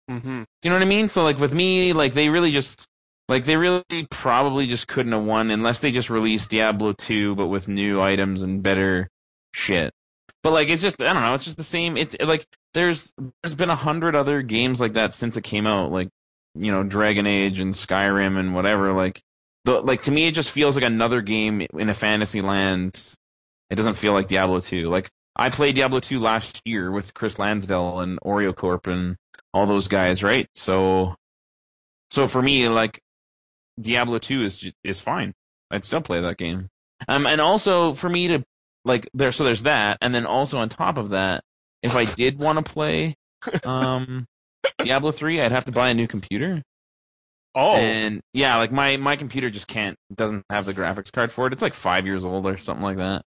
Mm-hmm. You know what I mean? So like with me, like they really just like they really probably just couldn't have won unless they just released Diablo 2 but with new items and better shit. But like it's just I don't know, it's just the same. It's like there's there's been a hundred other games like that since it came out, like you know Dragon Age and Skyrim and whatever. Like the like to me, it just feels like another game in a fantasy land. It doesn't feel like Diablo 2. Like I played Diablo 2 last year with Chris Lansdale and Oreo Corp and all those guys, right? So, so for me, like Diablo 2 is is fine. I'd still play that game. Um, and also for me to like there, so there's that, and then also on top of that, if I did want to play, um, Diablo 3, I'd have to buy a new computer. Oh, And yeah, like my my computer just can't doesn't have the graphics card for it. It's like five years old or something like that.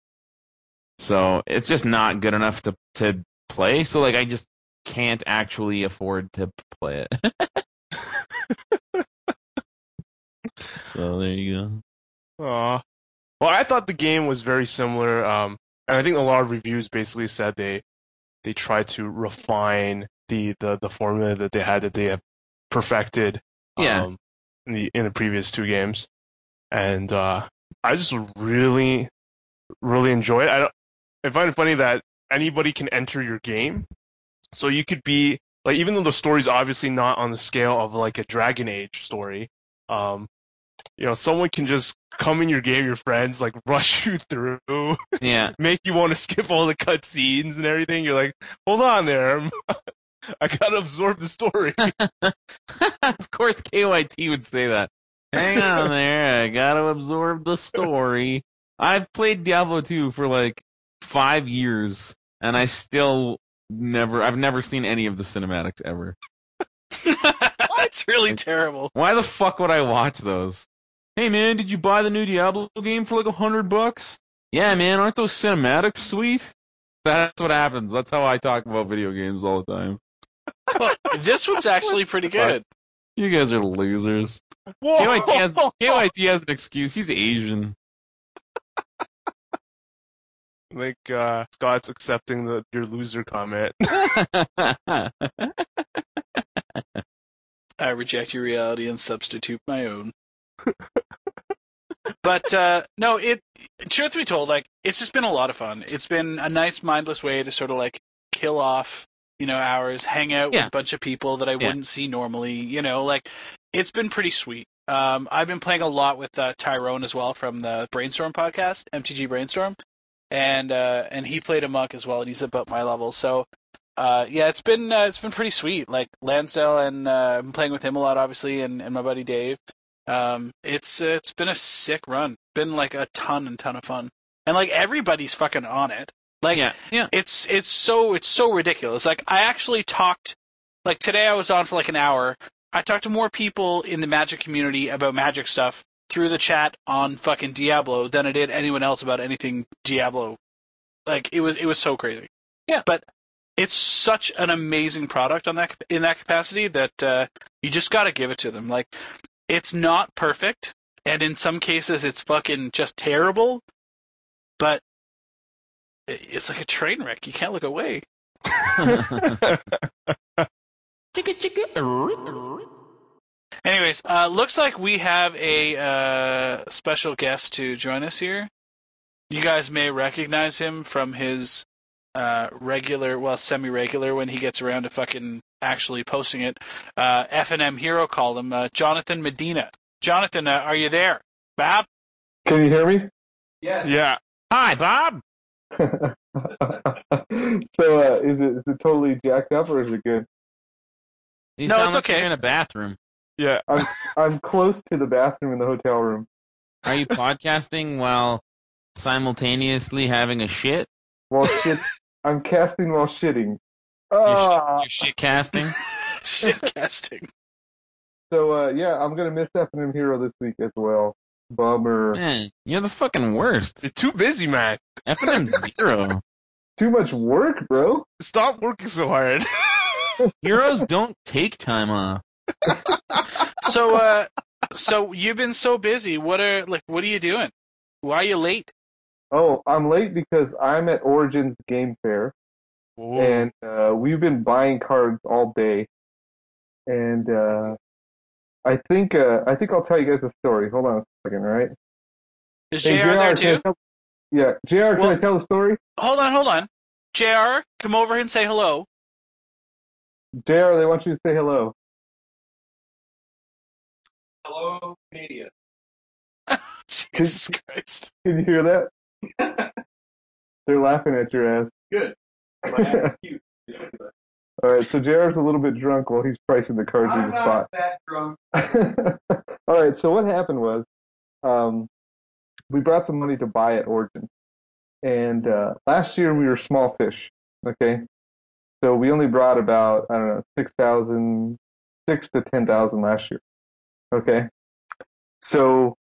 So it's just not good enough to to play. So like I just can't actually afford to play it. so there you go. Aw. Well, I thought the game was very similar, um, and I think a lot of reviews basically said they they tried to refine the, the, the formula that they had that they have perfected Yeah. um, in the in the previous two games, and uh, I just really really enjoy it. I don't, I find it funny that anybody can enter your game, so you could be like even though the story's obviously not on the scale of like a Dragon Age story, um, you know, someone can just come in your game, your friends like rush you through, Yeah. make you want to skip all the cutscenes and everything. You're like, hold on there, I gotta absorb the story. of course KYT would say that. Hang on there, I gotta absorb the story. I've played Diablo 2 for like five years, and I still never I've never seen any of the cinematics ever. it's really terrible. Why the fuck would I watch those? Hey man, did you buy the new Diablo game for like a hundred bucks? Yeah man, aren't those cinematics sweet? That's what happens. That's how I talk about video games all the time. Well, this one's actually pretty good. You guys are losers. Whoa! KYT has KYT has an excuse. He's Asian. Like uh, Scott's accepting the your loser comment. I reject your reality and substitute my own. but uh, no, it. Truth be told, like it's just been a lot of fun. It's been a nice, mindless way to sort of like kill off, you know, hours, hang out with a bunch of people that I Yeah. wouldn't see normally. You know, like it's been pretty sweet. Um, I've been playing a lot with uh, Tyrone as well from the Brainstorm podcast, MTG Brainstorm, and uh, and he played a muck as well, and he's about my level. So uh, yeah, it's been uh, it's been pretty sweet. Like Lansdale, and uh, I've been playing with him a lot, obviously, and, and my buddy Dave. Um, it's uh, it's been a sick run. Been like a ton and ton of fun, and like everybody's fucking on it. Like yeah, yeah. it's it's so it's so ridiculous. Like I actually talked like today I was on for like an hour. I talked to more people in the Magic community about Magic stuff through the chat on fucking Diablo than I did anyone else about anything Diablo. Like it was it was so crazy. Yeah. But it's such an amazing product on that in that capacity that uh, you just got to give it to them. Like it's not perfect, and in some cases it's fucking just terrible. But it's like a train wreck. You can't look away. Anyways, uh, looks like we have a uh, special guest to join us here. You guys may recognize him from his uh, regular, well, semi-regular when he gets around to fucking actually posting it. Uh, F&M Hero called him uh, Jonathan Medina. Jonathan, uh, are you there? Bob? Can you hear me? Yes. Yeah. Hi, Bob. so, uh, is it is it totally jacked up or is it good? You No, sound it's like you're okay. in a bathroom. Yeah. I'm I'm close to the bathroom in the hotel room. Are you podcasting while simultaneously having a shit? While shit, I'm casting while shitting. You're, Ah, you're shit casting? Shit casting. so uh, yeah, I'm gonna miss F&M Hero this week as well. Bummer. Man, you're the fucking worst. You're too busy, man. F&M zero. Too much work, bro. Stop working so hard. Heroes don't take time off. So, uh, so you've been so busy. What are like? What are you doing? Why are you late? Oh, I'm late because I'm at Origins Game Fair. and uh, we've been buying cards all day. And uh, I think uh, I think I'll tell you guys a story. Hold on a second, all right? Is Hey, JR there too? tell- yeah, Jr. Can Well- I tell the story? Hold on, hold on. JR, come over and say hello. Jr. They want you to say hello. Hello, Canada. Jesus Christ. Can you hear that? They're laughing at your ass. Good. My ass is cute. All right, so Jr.'s a little bit drunk while he's pricing the cards in I'm the not spot. that drunk. All right, so what happened was, um, we brought some money to buy at Origin, and uh, last year we were small fish. Okay, so we only brought about I don't know six thousand, six to ten thousand last year. Okay, so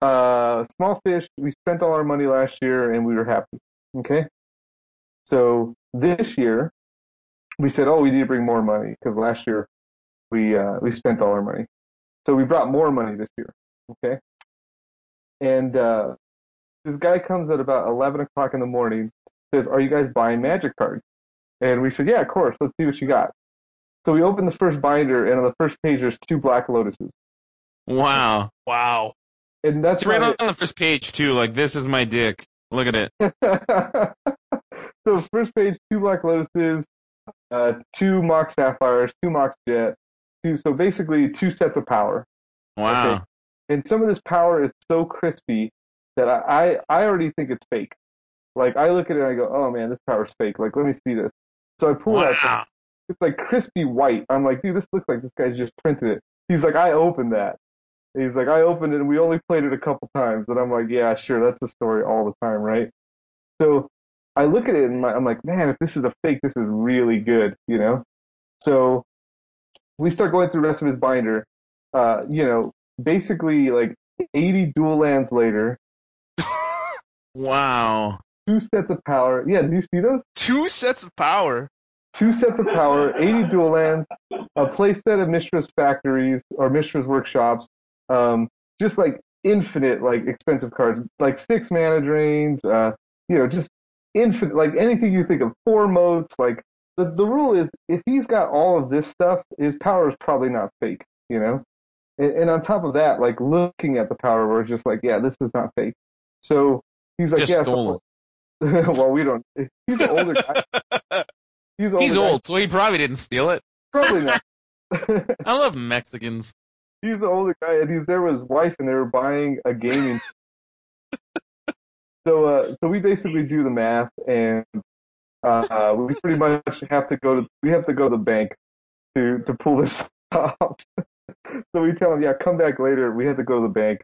uh, small fish. We spent all our money last year, and we were happy. Okay, so this year we said, oh, we need to bring more money because last year we uh, we spent all our money. So we brought more money this year. Okay. And uh, this guy comes at about 11 o'clock in the morning, says, Are you guys buying magic cards? And we said, Yeah, of course. Let's see what you got. So we opened the first binder, and on the first page, there's two black lotuses. Wow. wow. And that's right not on the first page, too. Like, this is my dick. Look at it. it. so first page, two black lotuses, uh, two mock sapphires, two mock jet, two. So basically, two sets of power. Wow. Okay. and some of this power is so crispy that I, I I already think it's fake. Like I look at it and I go, oh man, this power's fake. Like let me see this. So I pull it out. It's like crispy white. I'm like, dude, this looks like this guy's just printed it. He's like, I opened that. He's like, I opened it and we only played it a couple times. And I'm like, yeah, sure, that's the story all the time, right? So I look at it and I'm like, man, if this is a fake, this is really good, you know? So we start going through the rest of his binder. Uh, you know, basically like 80 dual lands later, Wow. two sets of power. Yeah, do you see those? Two sets of power. Two sets of power, 80 dual lands, a playset of Mishra's factories or Mishra's workshops, um, just like infinite, like expensive cards, like six mana drains, uh, you know, just infinite, like anything you think of, four modes. Like the, the rule is if he's got all of this stuff, his power is probably not fake, you know? And, and on top of that, like looking at the power, we're just like, yeah, this is not fake. So he's like, Just yeah, stolen. So, well, we don't. He's an older guy. He's, an He's older guy. old, so he probably didn't steal it. Probably not. I love Mexicans. He's the older guy, and he's there with his wife, and they were buying a gaming. so, uh, so we basically do the math, and uh, we pretty much have to go to we have to go to the bank to to pull this off. so we tell him, yeah, come back later. We had to go to the bank,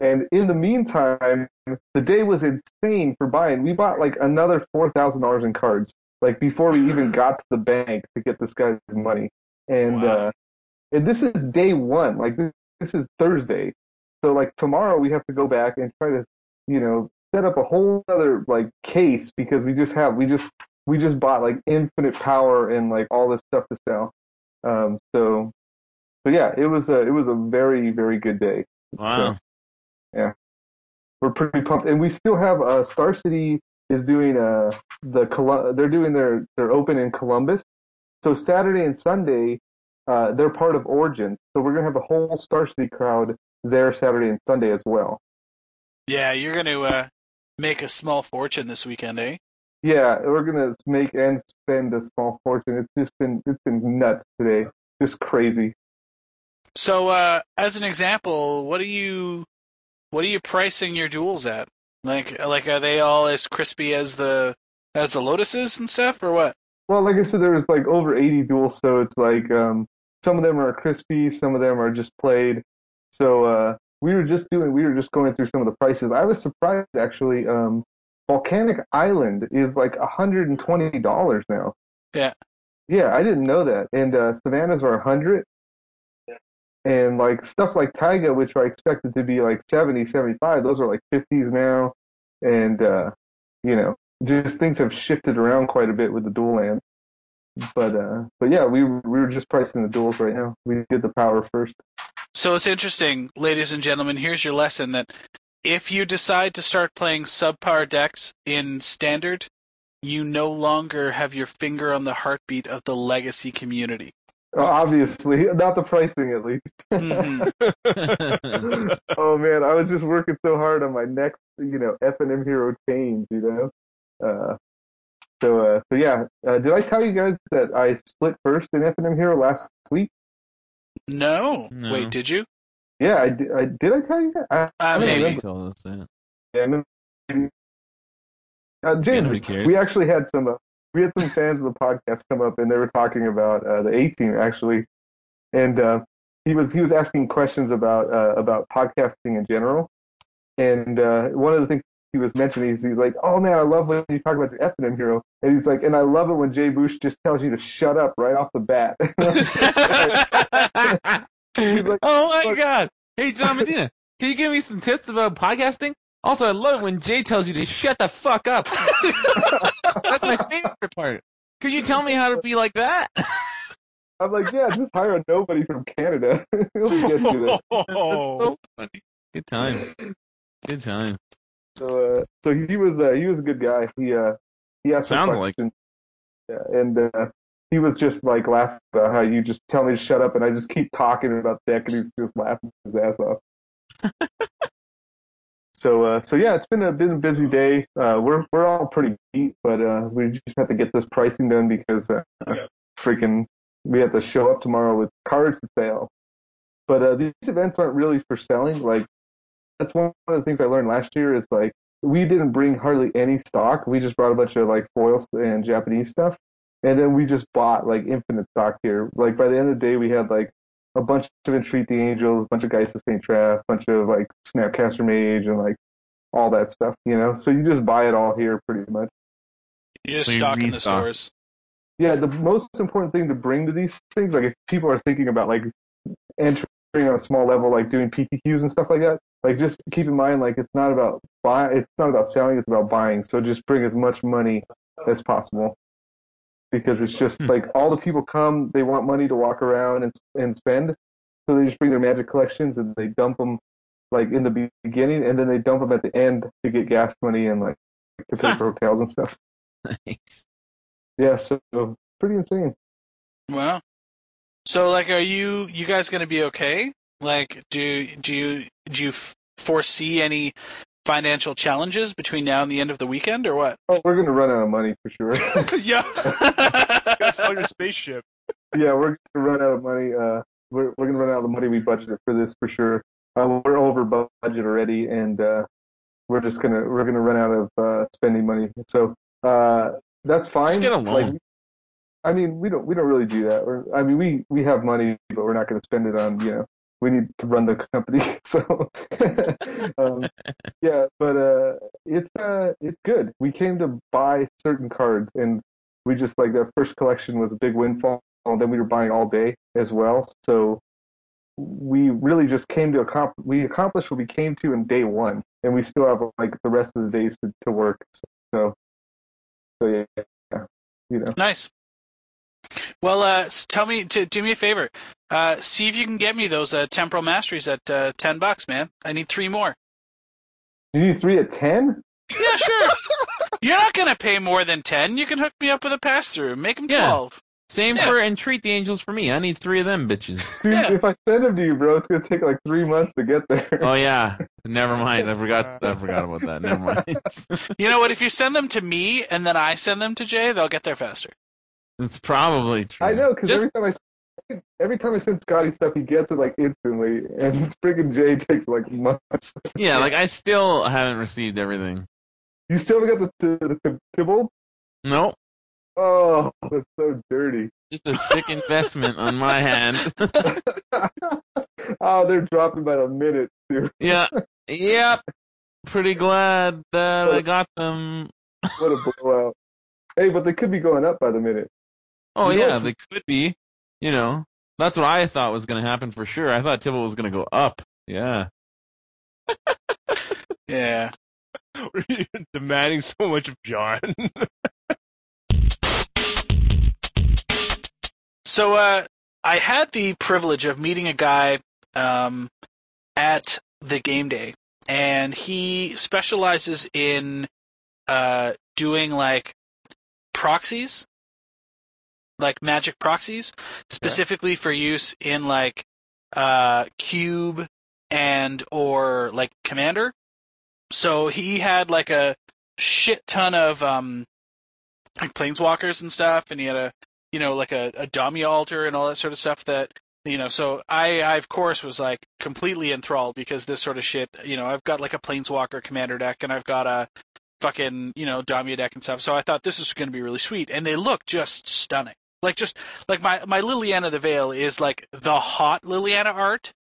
and in the meantime, the day was insane for buying. We bought like another four thousand dollars in cards, like before we even got to the bank to get this guy's money, and. Wow. uh and this is day one. Like this, this is Thursday. So like tomorrow we have to go back and try to, you know, set up a whole other like case because we just have we just we just bought like infinite power and like all this stuff to sell. Um so so yeah, it was a it was a very, very good day. Wow. Yeah. We're pretty pumped. And we still have uh Star City is doing uh the Colu- they're doing their their open in Columbus. So Saturday and Sunday, uh, they're part of Origin. So we're gonna have the whole Star City crowd there Saturday and Sunday as well. Yeah, you're going to uh, make a small fortune this weekend, eh? Yeah, we're gonna make and spend a small fortune. It's just been it's been nuts today, just crazy. So, uh, as an example, what are you, what are you pricing your duels at? Like, like are they all as crispy as the as the lotuses and stuff, or what? Well, like I said, there was like over 80 duels, so it's like um, some of them are crispy, some of them are just played. So uh, we were just doing, we were just going through some of the prices. I was surprised actually. Um, Volcanic Island is like $120 now. Yeah. Yeah, I didn't know that. And uh, Savannah's are 100. And like stuff like Taiga, which I expected to be like 70, 75, those are like 50s now. And, uh, you know, just things have shifted around quite a bit with the dual land. But, uh, but yeah, we, we were just pricing the duels right now. We did the power first. So it's interesting, ladies and gentlemen. Here's your lesson: that if you decide to start playing subpar decks in standard, you no longer have your finger on the heartbeat of the legacy community. Obviously, not the pricing at least. Mhm. oh man, I was just working so hard on my next, you know, F and M hero change, you know. Uh, so, uh, so yeah. Uh, did I tell you guys that I split first in F and M hero last week? no. No. wait, did you? Yeah, I did. I, did I tell you that? I, Uh, I don't maybe. remember. Told us that. Yeah, maybe. Uh, Yeah, James, nobody cares. we actually had some. Uh, we had some fans of the podcast come up, and they were talking about uh, the A team actually, and uh, he was he was asking questions about uh, about podcasting in general, and uh, one of the things he was mentioning is he's like, "Oh man, I love when you talk about the M hero," and he's like, "And I love it when Jay Boosh just tells you to shut up right off the bat." Like, oh my "Look, god! Hey, John Medina, can you give me some tips about podcasting? Also, I love when Jay tells you to shut the fuck up. That's my favorite part. Can you tell me how to be like that? I'm like, "Yeah, just hire a nobody from Canada. He'll get you there." That's so funny. Good times. Good time. So, uh, so he was uh, he was a good guy. He uh, he asked some Sounds like. Yeah, and uh, he was just like laughing about how you just tell me to shut up, and I just keep talking about deck, and he's just laughing his ass off. so, uh, so yeah, it's been a been a busy day. Uh, we're we're all pretty beat, but uh, we just have to get this pricing done because uh, freaking we have to show up tomorrow with cards to sell. But uh, these events aren't really for selling. Like that's one of the things I learned last year is like we didn't bring hardly any stock. We just brought a bunch of like foils and Japanese stuff, and then we just bought like infinite stock here. Like by the end of the day, we had like a bunch of Entreat the Angels, a bunch of Geist of Saint Traft, a bunch of like Snapcaster Mage, and like all that stuff. You know, so you just buy it all here pretty much. You just So you stock in the restock. stores. Yeah, the most important thing to bring to these things, like if people are thinking about like entering on a small level, like doing PTQs and stuff like that, like just keep in mind, like it's not about buy, it's not about selling, it's about buying. So just bring as much money as possible, because it's just Hmm. like all the people come, they want money to walk around and and spend, so they just bring their magic collections and they dump them like in the beginning, and then they dump them at the end to get gas money and like to pay for hotels and stuff. Nice. Yeah, so pretty insane. Wow. So, like, are you you guys going to be okay? Like, do do you do you foresee any financial challenges between now and the end of the weekend, or what? Oh, we're gonna run out of money for sure. yeah. Gotta sell your spaceship. yeah, we're gonna run out of money. Uh, we're we're gonna run out of the money we budgeted for this for sure. Uh, we're over budget already, and uh, we're just gonna we're gonna run out of uh, spending money. So uh, that's fine. Just get a loan. Like, I mean, we don't we don't really do that. We're, I mean, we we have money, but we're not gonna spend it on you know. We need to run the company, so um, yeah. But uh, it's uh, it's good. We came to buy certain cards, and we just like that first collection was a big windfall. And then we were buying all day as well. So we really just came to accomplish. We accomplished what we came to in day one, and we still have like the rest of the days to, to work. So, so yeah, yeah, you know. Nice. Well, uh, tell me to do me a favor. Uh, see if you can get me those uh, temporal masteries at uh, ten bucks, man. I need three more. You need three at ten? Yeah, sure. You're not gonna pay more than ten. You can hook me up with a pass through. Make them Yeah. twelve. Same Yeah. for Entreat the Angels for me. I need three of them bitches. Dude, Yeah. if I send them to you, bro, it's gonna take like three months to get there. Oh yeah, never mind. I forgot. I forgot about that. Never mind. You know what? If you send them to me and then I send them to Jay, they'll get there faster. It's probably true. I know, because Just- every time I every time I send Scotty stuff, he gets it like instantly, and friggin' Jay takes like months. yeah, like I still haven't received everything. You still haven't got the the, the Tibalt? Nope. Oh, that's so dirty. Just a sick investment on my hand. oh, they're dropping by the minute too. yeah. Yep. Pretty glad that I got them. What a blowout! Hey, but they could be going up by the minute. Oh You yeah, they could be. You know, that's what I thought was going to happen for sure. I thought Tibalt was going to go up. Yeah. Yeah. Demanding so much of John. So uh, I had the privilege of meeting a guy um, at the game day, and he specializes in uh, doing like proxies, like magic proxies, specifically for use in like uh, cube and or like commander. So he had like a shit ton of um, like planeswalkers and stuff, and he had a you know, like a, a dummy altar and all that sort of stuff that you know, so I, I of course was like completely enthralled because this sort of shit, you know, I've got like a planeswalker commander deck and I've got a fucking, you know, Damia deck and stuff. So I thought this was going to be really sweet and they look just stunning. Like just like my my Liliana the Veil is like the hot Liliana art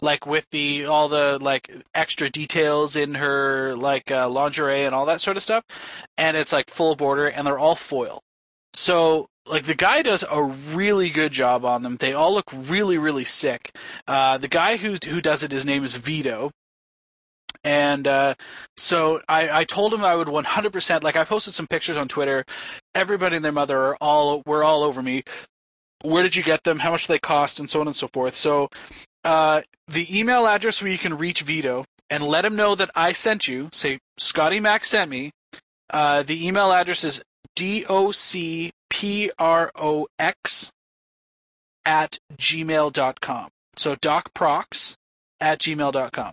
like with the all the like extra details in her like uh, lingerie and all that sort of stuff and it's like full border and they're all foil. So like the guy does a really good job on them. They all look really really sick. Uh, the guy who who does it, his name is Vito. And uh, so I, I told him I would 100% like I posted some pictures on Twitter. Everybody and their mother are all were all over me. Where did you get them? How much they cost? And so on and so forth. So uh, the email address where you can reach Vito and let him know that I sent you. Say Scotty Mac sent me. Uh, the email address is d o c p r o x at gmail.com. So docprox at gmail.com.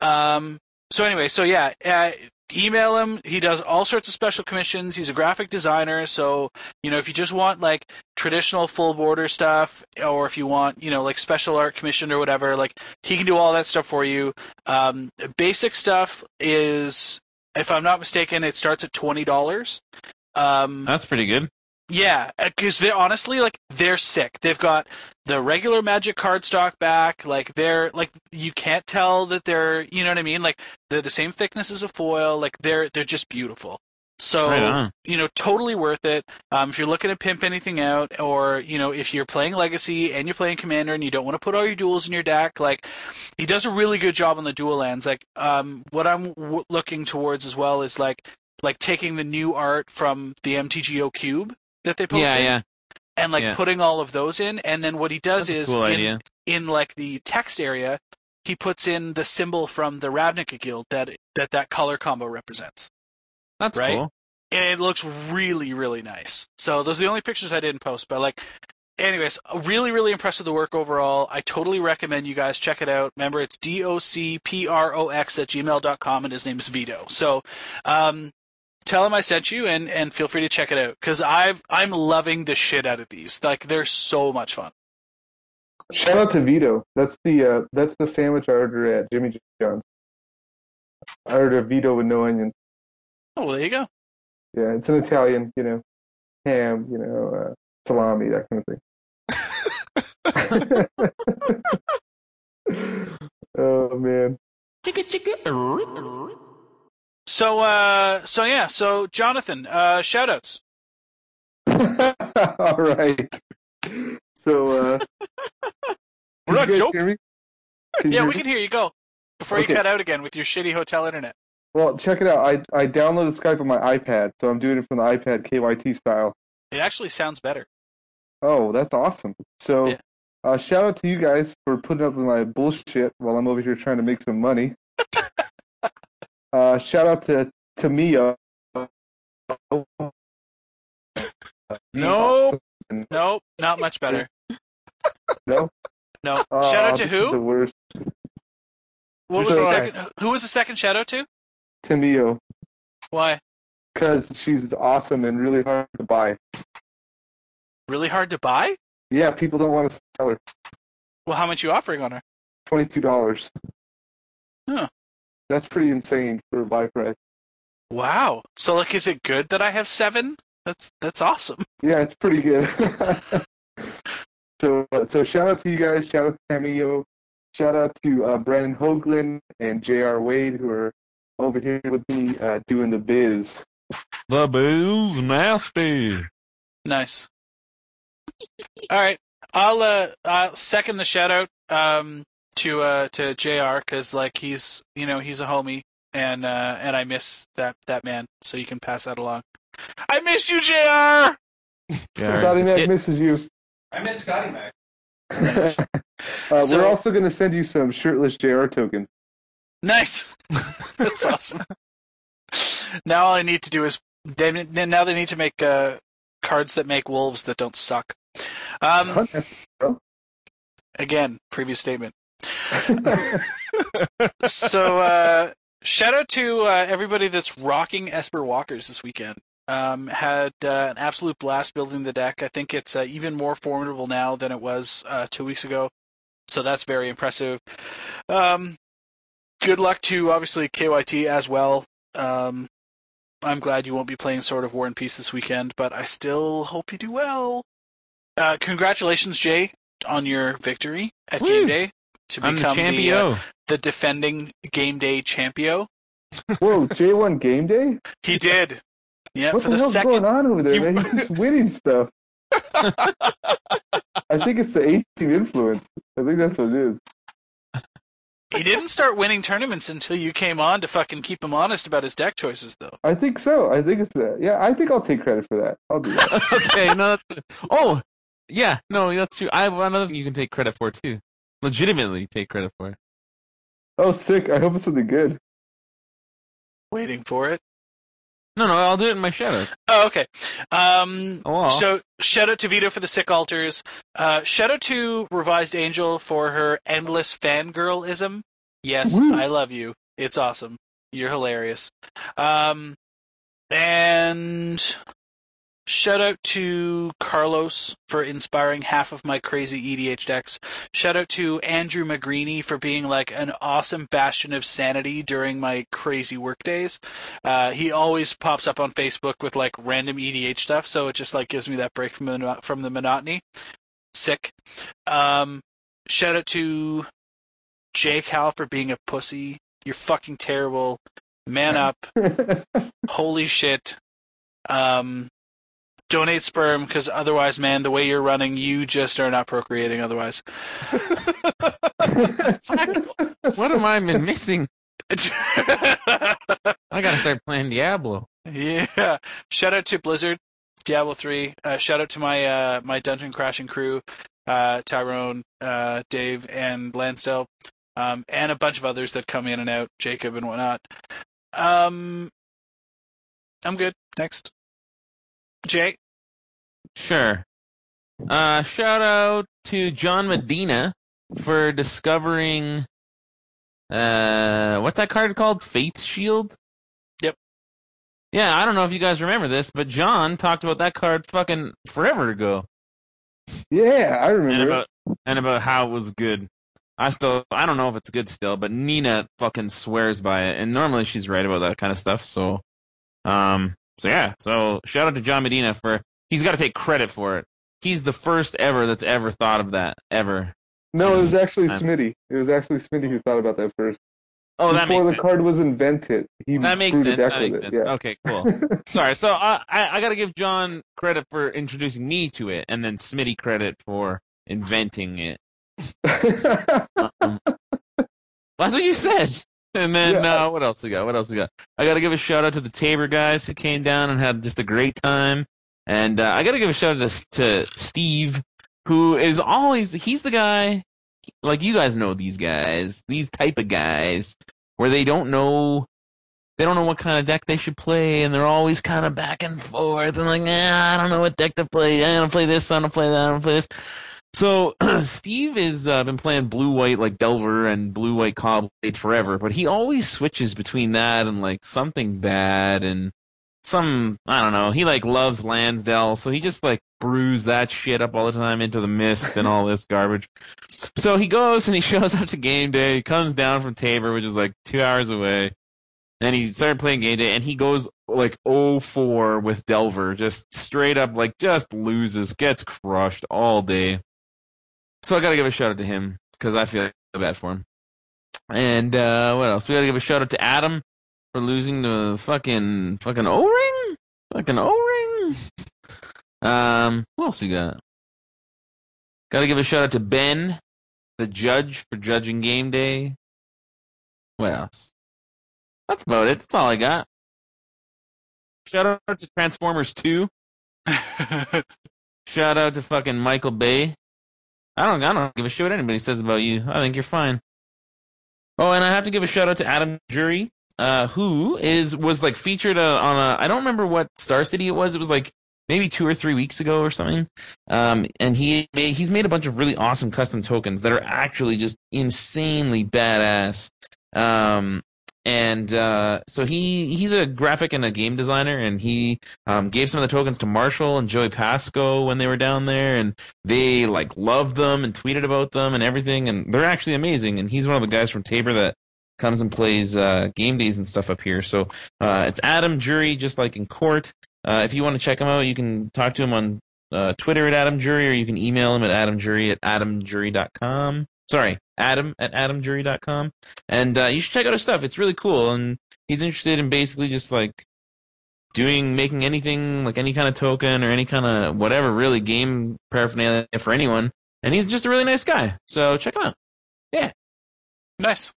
Um, so anyway, so yeah, uh, email him. He does all sorts of special commissions. He's a graphic designer, so you know if you just want like traditional full border stuff, or if you want you know like special art commission or whatever, like he can do all that stuff for you. Um, basic stuff is, if I'm not mistaken, it starts at twenty dollars. Um, That's pretty good. Yeah, because they're honestly like they're sick. They've got the regular Magic card stock back. Like they're like you can't tell that they're you know what I mean. Like they're the same thickness as a foil. Like they're they're just beautiful. So Right you know, totally worth it. Um, if you're looking to pimp anything out, or you know, if you're playing Legacy and you're playing Commander and you don't want to put all your duels in your deck, like he does a really good job on the dual lands. Like um, what I'm w- looking towards as well is like like taking the new art from the MTGO Cube that they posted Yeah, yeah. and like Yeah. putting all of those in and then what he does That's is cool in, idea. in like the text area he puts in the symbol from the Ravnica guild that that that color combo represents That's right? cool. and it looks really really nice so those are the only pictures i didn't post but like anyways, really, really impressed with the work overall. I totally recommend you guys check it out. Remember, it's D O C P R O X at gmail.com, and his name is Vito. So, um, tell him I sent you, and, and feel free to check it out because I've I'm loving the shit out of these. Like, they're so much fun. Shout out to Vito. That's the uh, that's the sandwich I ordered at Jimmy John's. I ordered a Vito with no onions. Oh, well, there you go. Yeah, it's an Italian, you know, ham, you know, uh, salami, that kind of thing. oh man. So, uh, so yeah, so Jonathan, uh, shout outs. All right. So uh We're not joking. hear me? Can Yeah, we can hear you go before you cut out again with your shitty hotel internet. Well, check it out. I I downloaded Skype on my iPad, so I'm doing it from the iPad KYT style. It actually sounds better. Oh, that's awesome. So, Yeah. uh, shout out to you guys for putting up with my bullshit while I'm over here trying to make some money. uh, shout out to to Mia. Nope. Nope, not much better. No. No. Oh, shout out to this is The who? worst. What was the Sorry. second? Who was the second shout out to? To Mio, Why? because she's awesome and really hard to buy. Really hard to buy? Yeah, people don't want to sell her. Well, how much you offering on her? Twenty-two dollars. Huh. That's pretty insane for a buy price. Wow. So, like, is it good that I have seven? That's that's awesome. Yeah, it's pretty good. so, uh, so shout out to you guys. Shout out to Cameo. Shout out to uh, Brandon Hoagland and J.R. Wade who are over here with me uh, doing the biz. The biz nasty. Nice. All right, I'll uh, I'll second the shout out um to uh to Jr. because like he's you know he's a homie and uh and I miss that that man so you can pass that along. I miss you, Jr. Scotty Mac misses you. I miss Scotty Mac. Uh, So- we're also going to send you some shirtless JR tokens. Nice. That's awesome. Now all I need to do is they now they need to make uh cards that make wolves that don't suck. Um, Hunt us, bro. again, previous statement. So uh, shout out to uh, everybody that's rocking Esper Walkers this weekend. Um, had uh, an absolute blast building the deck. I think it's uh, even more formidable now than it was uh, two weeks ago. So that's very impressive. Um, good luck to obviously KYT as well. Um, I'm glad you won't be playing Sword of War and Peace this weekend, but I still hope you do well. Uh, congratulations, Jay, on your victory at Woo. Game Day to I'm become the, uh, the defending Game Day champion. Whoa, J1 Game Day? He did. Yeah, what for the, the hell's second. going on over there, You- man? He's keeps winning stuff. I think it's the 8 team influence. I think that's what it is. He didn't start winning tournaments until you came on to fucking keep him honest about his deck choices, though. I think so. I think it's that. Yeah, I think I'll take credit for that. I'll do that. okay, no. That's, oh, yeah, no, that's true. I have another thing you can take credit for too. Legitimately take credit for. It. Oh, sick. I hope it's something good. Waiting for it. No, no, I'll do it in my shadow. Oh, okay. Um, Oh, well. So shout out to Vito for the sick altars. Uh, shout out to Revised Angel for her endless fangirlism. Yes, Woo. I love you. It's awesome. You're hilarious. Um, and shout out to Carlos for inspiring half of my crazy EDH decks. Shout out to Andrew Magrini for being like an awesome bastion of sanity during my crazy work days. Uh, he always pops up on Facebook with like random EDH stuff, so it just like gives me that break from the from the monotony. Sick. Um, shout out to Jake Hal for being a pussy. You're fucking terrible. Man up. Holy shit. Um, donate sperm because otherwise, man, the way you're running, you just are not procreating. Otherwise, What am I been missing? I gotta start playing Diablo. Yeah. Shout out to Blizzard, Diablo three. Uh, shout out to my uh, my dungeon crashing crew, uh, Tyrone, uh, Dave, and Lansdale, um, and a bunch of others that come in and out, Jacob and whatnot. Um, I'm good. Next, Jay. Sure. Uh, shout out to John Medina for discovering. Uh, what's that card called? Faith Shield. Yep. Yeah, I don't know if you guys remember this, but John talked about that card fucking forever ago, Yeah, I remember. it. about and about how it was good. I still, I don't know if it's good still, but Nina fucking swears by it, and normally she's right about that kind of stuff. So, um, so yeah, so shout out to John Medina for he's got to take credit for it. He's the first ever that's ever thought of that ever. No, it was actually I'm- Smitty. It was actually Smitty who thought about that first. Oh, that makes sense. Before the card was invented, he that makes sense. That makes sense. Yeah. Okay, cool. Sorry, so I I, I got to give John credit for introducing me to it, and then Smitty credit for inventing it. Um, that's what you said. And then Yeah. uh, what else we got? What else we got? I got to give a shout out to the Tabor guys who came down and had just a great time. And uh, I got to give a shout out to, to Steve, who is always he's the guy. Like you guys know these guys, these type of guys, where they don't know they don't know what kind of deck they should play, and they're always kind of back and forth, and like, eh, I don't know what deck to play. I'm gonna play this. I'm gonna play that. I'm gonna play this. So Steve has uh, been playing blue white like Delver and blue white Caw-Blade forever, but he always switches between that and like something bad and some I don't know. He like loves Lansdale, so he just like brews that shit up all the time into the mist and all this garbage. So he goes and he shows up to game day. He comes down from Tabor, which is like two hours away. And he started playing game day, and he goes like 0-4 with Delver, just straight up like just loses, gets crushed all day. So I gotta give a shout out to him because I feel bad for him. And uh, what else? We gotta give a shout out to Adam for losing the fucking fucking O ring, fucking O ring. Um, who else we got? Gotta give a shout out to Ben, the judge, for judging game day. What else? That's about it. That's all I got. Shout out to Transformers 2. Shout out to fucking Michael Bay. I don't I don't give a shit what anybody says about you. I think you're fine. Oh, and I have to give a shout out to Adam Jury, uh, who is was like featured uh, on a I don't remember what Star City it was. It was like maybe two or three weeks ago or something. Um, and he made, he's made a bunch of really awesome custom tokens that are actually just insanely badass. Um, and uh, so he he's a graphic and a game designer, and he um, gave some of the tokens to Marshall and Joey Pasco when they were down there, and they like loved them and tweeted about them and everything, and they're actually amazing. And he's one of the guys from Tabor that comes and plays uh, game days and stuff up here. So uh, it's Adam Jury, just like in court. Uh, if you want to check him out, you can talk to him on uh, Twitter at Adam Jury, or you can email him at adamjury at adamjury.com. Sorry, Adam at adamjury.com. And uh, you should check out his stuff. It's really cool. And he's interested in basically just like doing, making anything, like any kind of token or any kind of whatever, really game paraphernalia for anyone. And he's just a really nice guy. So check him out. Yeah. Nice.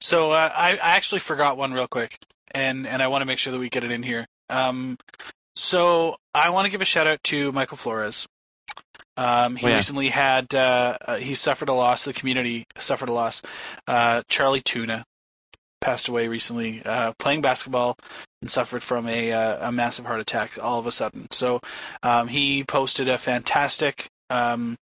So uh, I, I actually forgot one real quick, and and I want to make sure that we get it in here. Um, so I want to give a shout out to Michael Flores. Um, he Oh, yeah. recently had uh, uh, he suffered a loss. The community suffered a loss. Uh, Charlie Tuna passed away recently, uh, playing basketball and suffered from a uh, a massive heart attack all of a sudden. So um, he posted a fantastic um,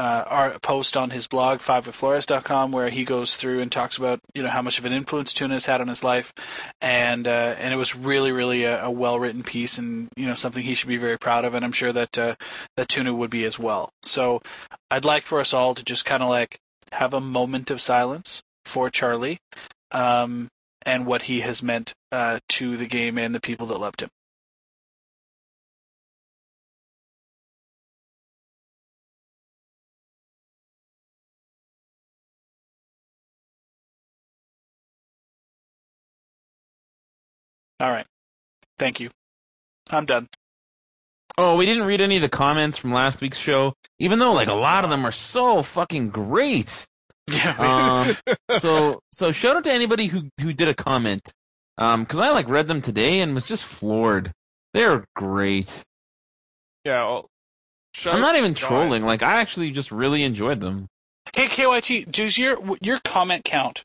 uh, post on his blog fivewithflores.com where he goes through and talks about you know how much of an influence tuna has had on his life. And uh, and it was really really a, a well written piece and you know something he should be very proud of and I'm sure that uh, that tuna would be as well. So I'd like for us all to just kind of like have a moment of silence for Charlie um, and what he has meant uh, to the game and the people that loved him all right thank you I'm done Oh, we didn't read any of the comments from last week's show, even though like a lot of them are so fucking great. yeah Um, so so shout out to anybody who who did a comment, um, because I like read them today and was just floored. They're great. Yeah. Well, shout I'm not even trolling. Like I actually just really enjoyed them. Hey KYT, does your your comment count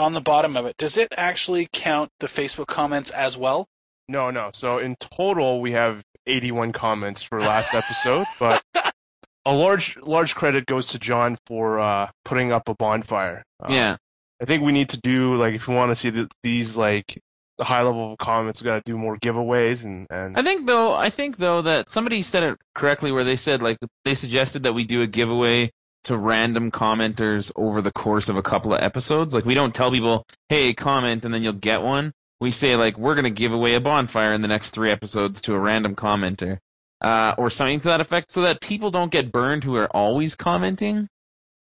on the bottom of it? Does it actually count the Facebook comments as well? No, no. So in total, we have 81 comments for last episode, but a large large credit goes to John for uh, putting up a bonfire. Uh, yeah. I think we need to do like if we want to see the, these like the high level comments, we got to do more giveaways and and I think though, I think though that somebody said it correctly where they said like they suggested that we do a giveaway to random commenters over the course of a couple of episodes. Like we don't tell people, "Hey, comment," and then you'll get one. We say like we're gonna give away a bonfire in the next three episodes to a random commenter, uh, or something to that effect, so that people don't get burned who are always commenting,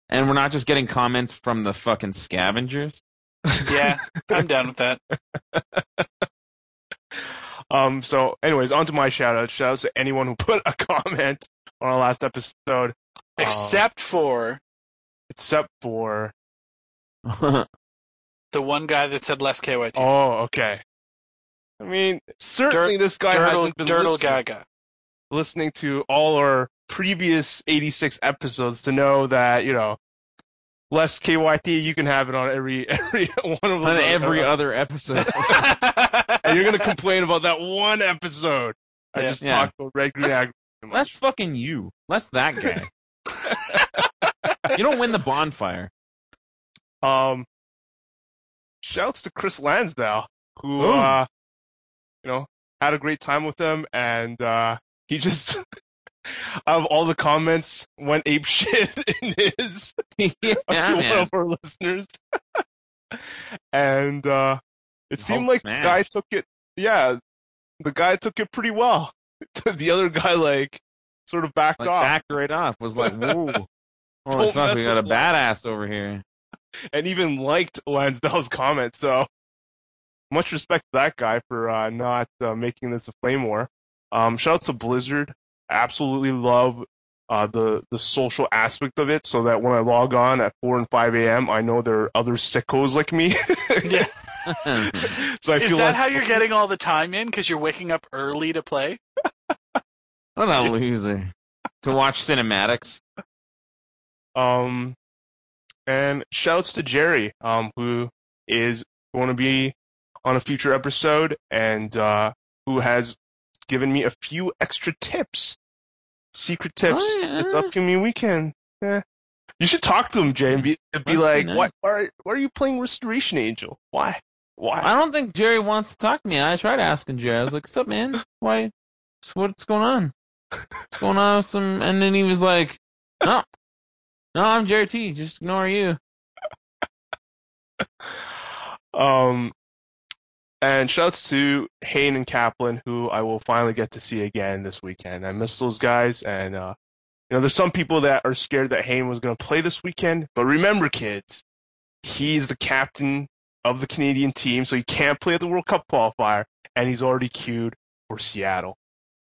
and we're not just getting comments from the fucking scavengers. Yeah, I'm down with that. um. So, anyways, on to my shout out. Shout outs to anyone who put a comment on our last episode, Oh. Except for except for the one guy that said less KYT. oh, okay. I mean, certainly this guy Dirtle, hasn't been Dirtle listening. Gaga. listening to all our previous 86 episodes to know that, you know, less KYT, you can have it on every every one of those. on every other- other episode. and you're going to complain about that one episode. I Yeah. just Yeah. talked about Red Green Less- Ag. Less fucking you. Less that guy. you don't win the bonfire. Um, shouts to Chris Lansdale, who, uh, you know, had a great time with them, and uh, he just, out of all the comments, went ape shit in his yeah, to one of our listeners. and uh, it seemed like smash. the guy took it. Yeah, the guy took it pretty well. the other guy, like, sort of backed Like off backed right off. Was like, whoa. Holy Don't fuck, we got a badass over here. and even liked Lansdale's comment. So much respect to that guy for uh, not uh, making this a flame war. Um, shout out to Blizzard. Absolutely love uh, the the social aspect of it, so that when I log on at four and five a.m., I know there are other sickos like me. Yeah. so I Is feel that less- how you're getting all the time in? Because you're waking up early to play? What a loser. To watch cinematics. Um, and shouts to Jerry, um, who is going to be on a future episode and uh, who has given me a few extra tips, secret tips Oh, yeah. this upcoming weekend. Eh. You should talk to him, Jay, and be, be Must be like, nice. "Why, why, are, why are you playing Restoration Angel? Why? Why?" I don't think Jerry wants to talk to me. I tried asking Jerry. I was like, "What's up, man? Why? What's going on? What's going on with some?" And then he was like, "No, no, I'm Jerry T. Just ignore you." Um, and shouts to Hayne and Kaplan, who I will finally get to see again this weekend. I miss those guys, and uh, you know, there's some people that are scared that Hayne was going to play this weekend, but remember, kids, he's the captain of the Canadian team, so he can't play at the World Cup qualifier, and he's already queued for Seattle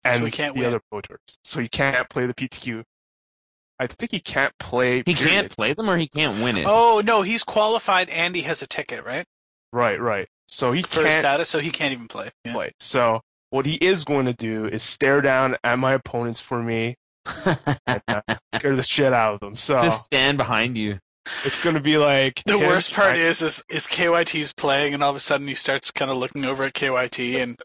and So he can't the win. other pro tours, so he can't play the PTQ. I think he can't play. He period. can't play them, or he can't win it. Oh, no, he's qualified and he has a ticket, right? Right, right. So he For can't status, so he can't even play. Yeah. play. So what he is going to do is stare down at my opponents for me and uh, scare the shit out of them. So Just stand behind you. it's going to be like The worst part trying- is, is is KYT's playing, and all of a sudden he starts kind of looking over at KYT, and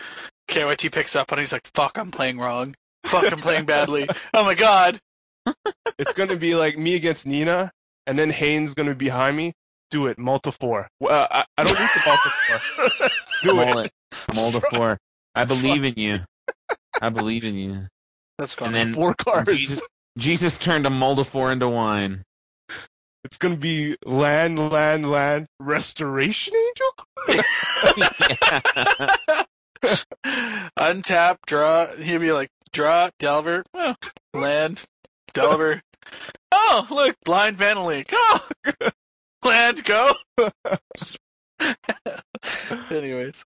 KYT picks up, and he's like, "Fuck, I'm playing wrong. Fuck, I'm playing badly. Oh my god." it's going to be like me against Nina, and then Hayne's going to be behind me. Do it, mull to four. Well, uh, I, I don't need the mull to four. do it. Mullet. mull to four. I believe in you. I believe in you. That's And then Four cards. Jesus, Jesus turned a mull to four into wine. It's going to be land, land, land, restoration angel? Untap, draw. He'd be like, draw, Delver, oh, land, Delver. Oh, look, blind Vanillink. Oh, land, go. Anyways,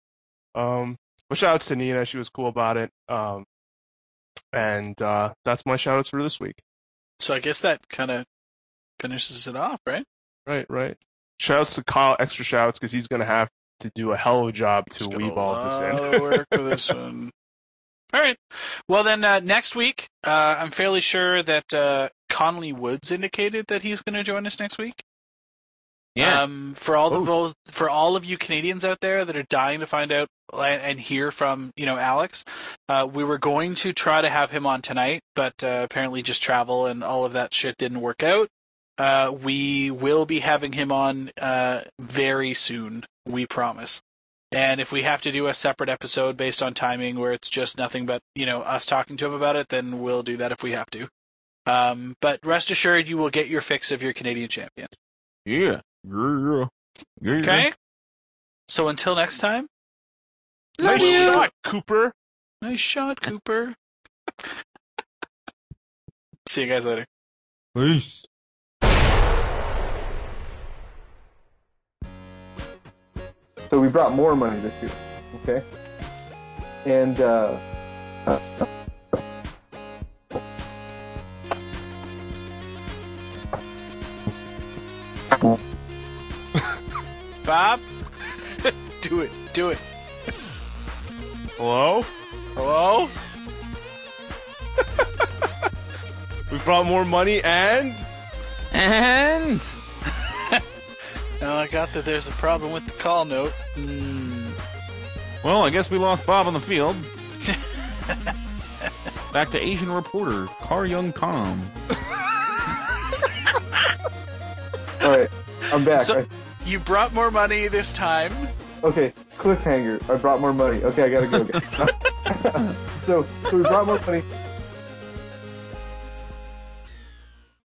Um, but shout outs to Nina. She was cool about it. Um, and uh, that's my shout outs for this week. so I guess that kind of finishes it off, right? Right, right. Shouts to Kyle, extra shouts because he's gonna have to do a hell of a job to Just weave a all this in. of work for this one. All right. Well, then uh, next week, uh, I'm fairly sure that uh, Conley Woods indicated that he's going to join us next week. Yeah. Um, for all the Vote. votes, for all of you Canadians out there that are dying to find out and and hear from you know Alex, uh, we were going to try to have him on tonight, but uh, apparently just travel and all of that shit didn't work out. Uh, we will be having him on uh, very soon. We promise. And if we have to do a separate episode based on timing where it's just nothing but you know us talking to him about it, then we'll do that if we have to. Um, but rest assured, you will get your fix of your Canadian champion. yeah. Yeah. Yeah. Okay. So until next time, Nice shot, Cooper. nice shot, Cooper. See you guys later. Peace. So we brought more money this year, okay? And uh, Bob, do it, do it. Hello? Hello. We brought more money and And Now I got that there's a problem with the call note. Hmm. well, I guess we lost Bob on the field. Back to Asian reporter Car Young Tom. all right, I'm back. So- I- You brought more money this time. okay, cliffhanger. I brought more money. Okay, I gotta go. again. so, so we brought more money,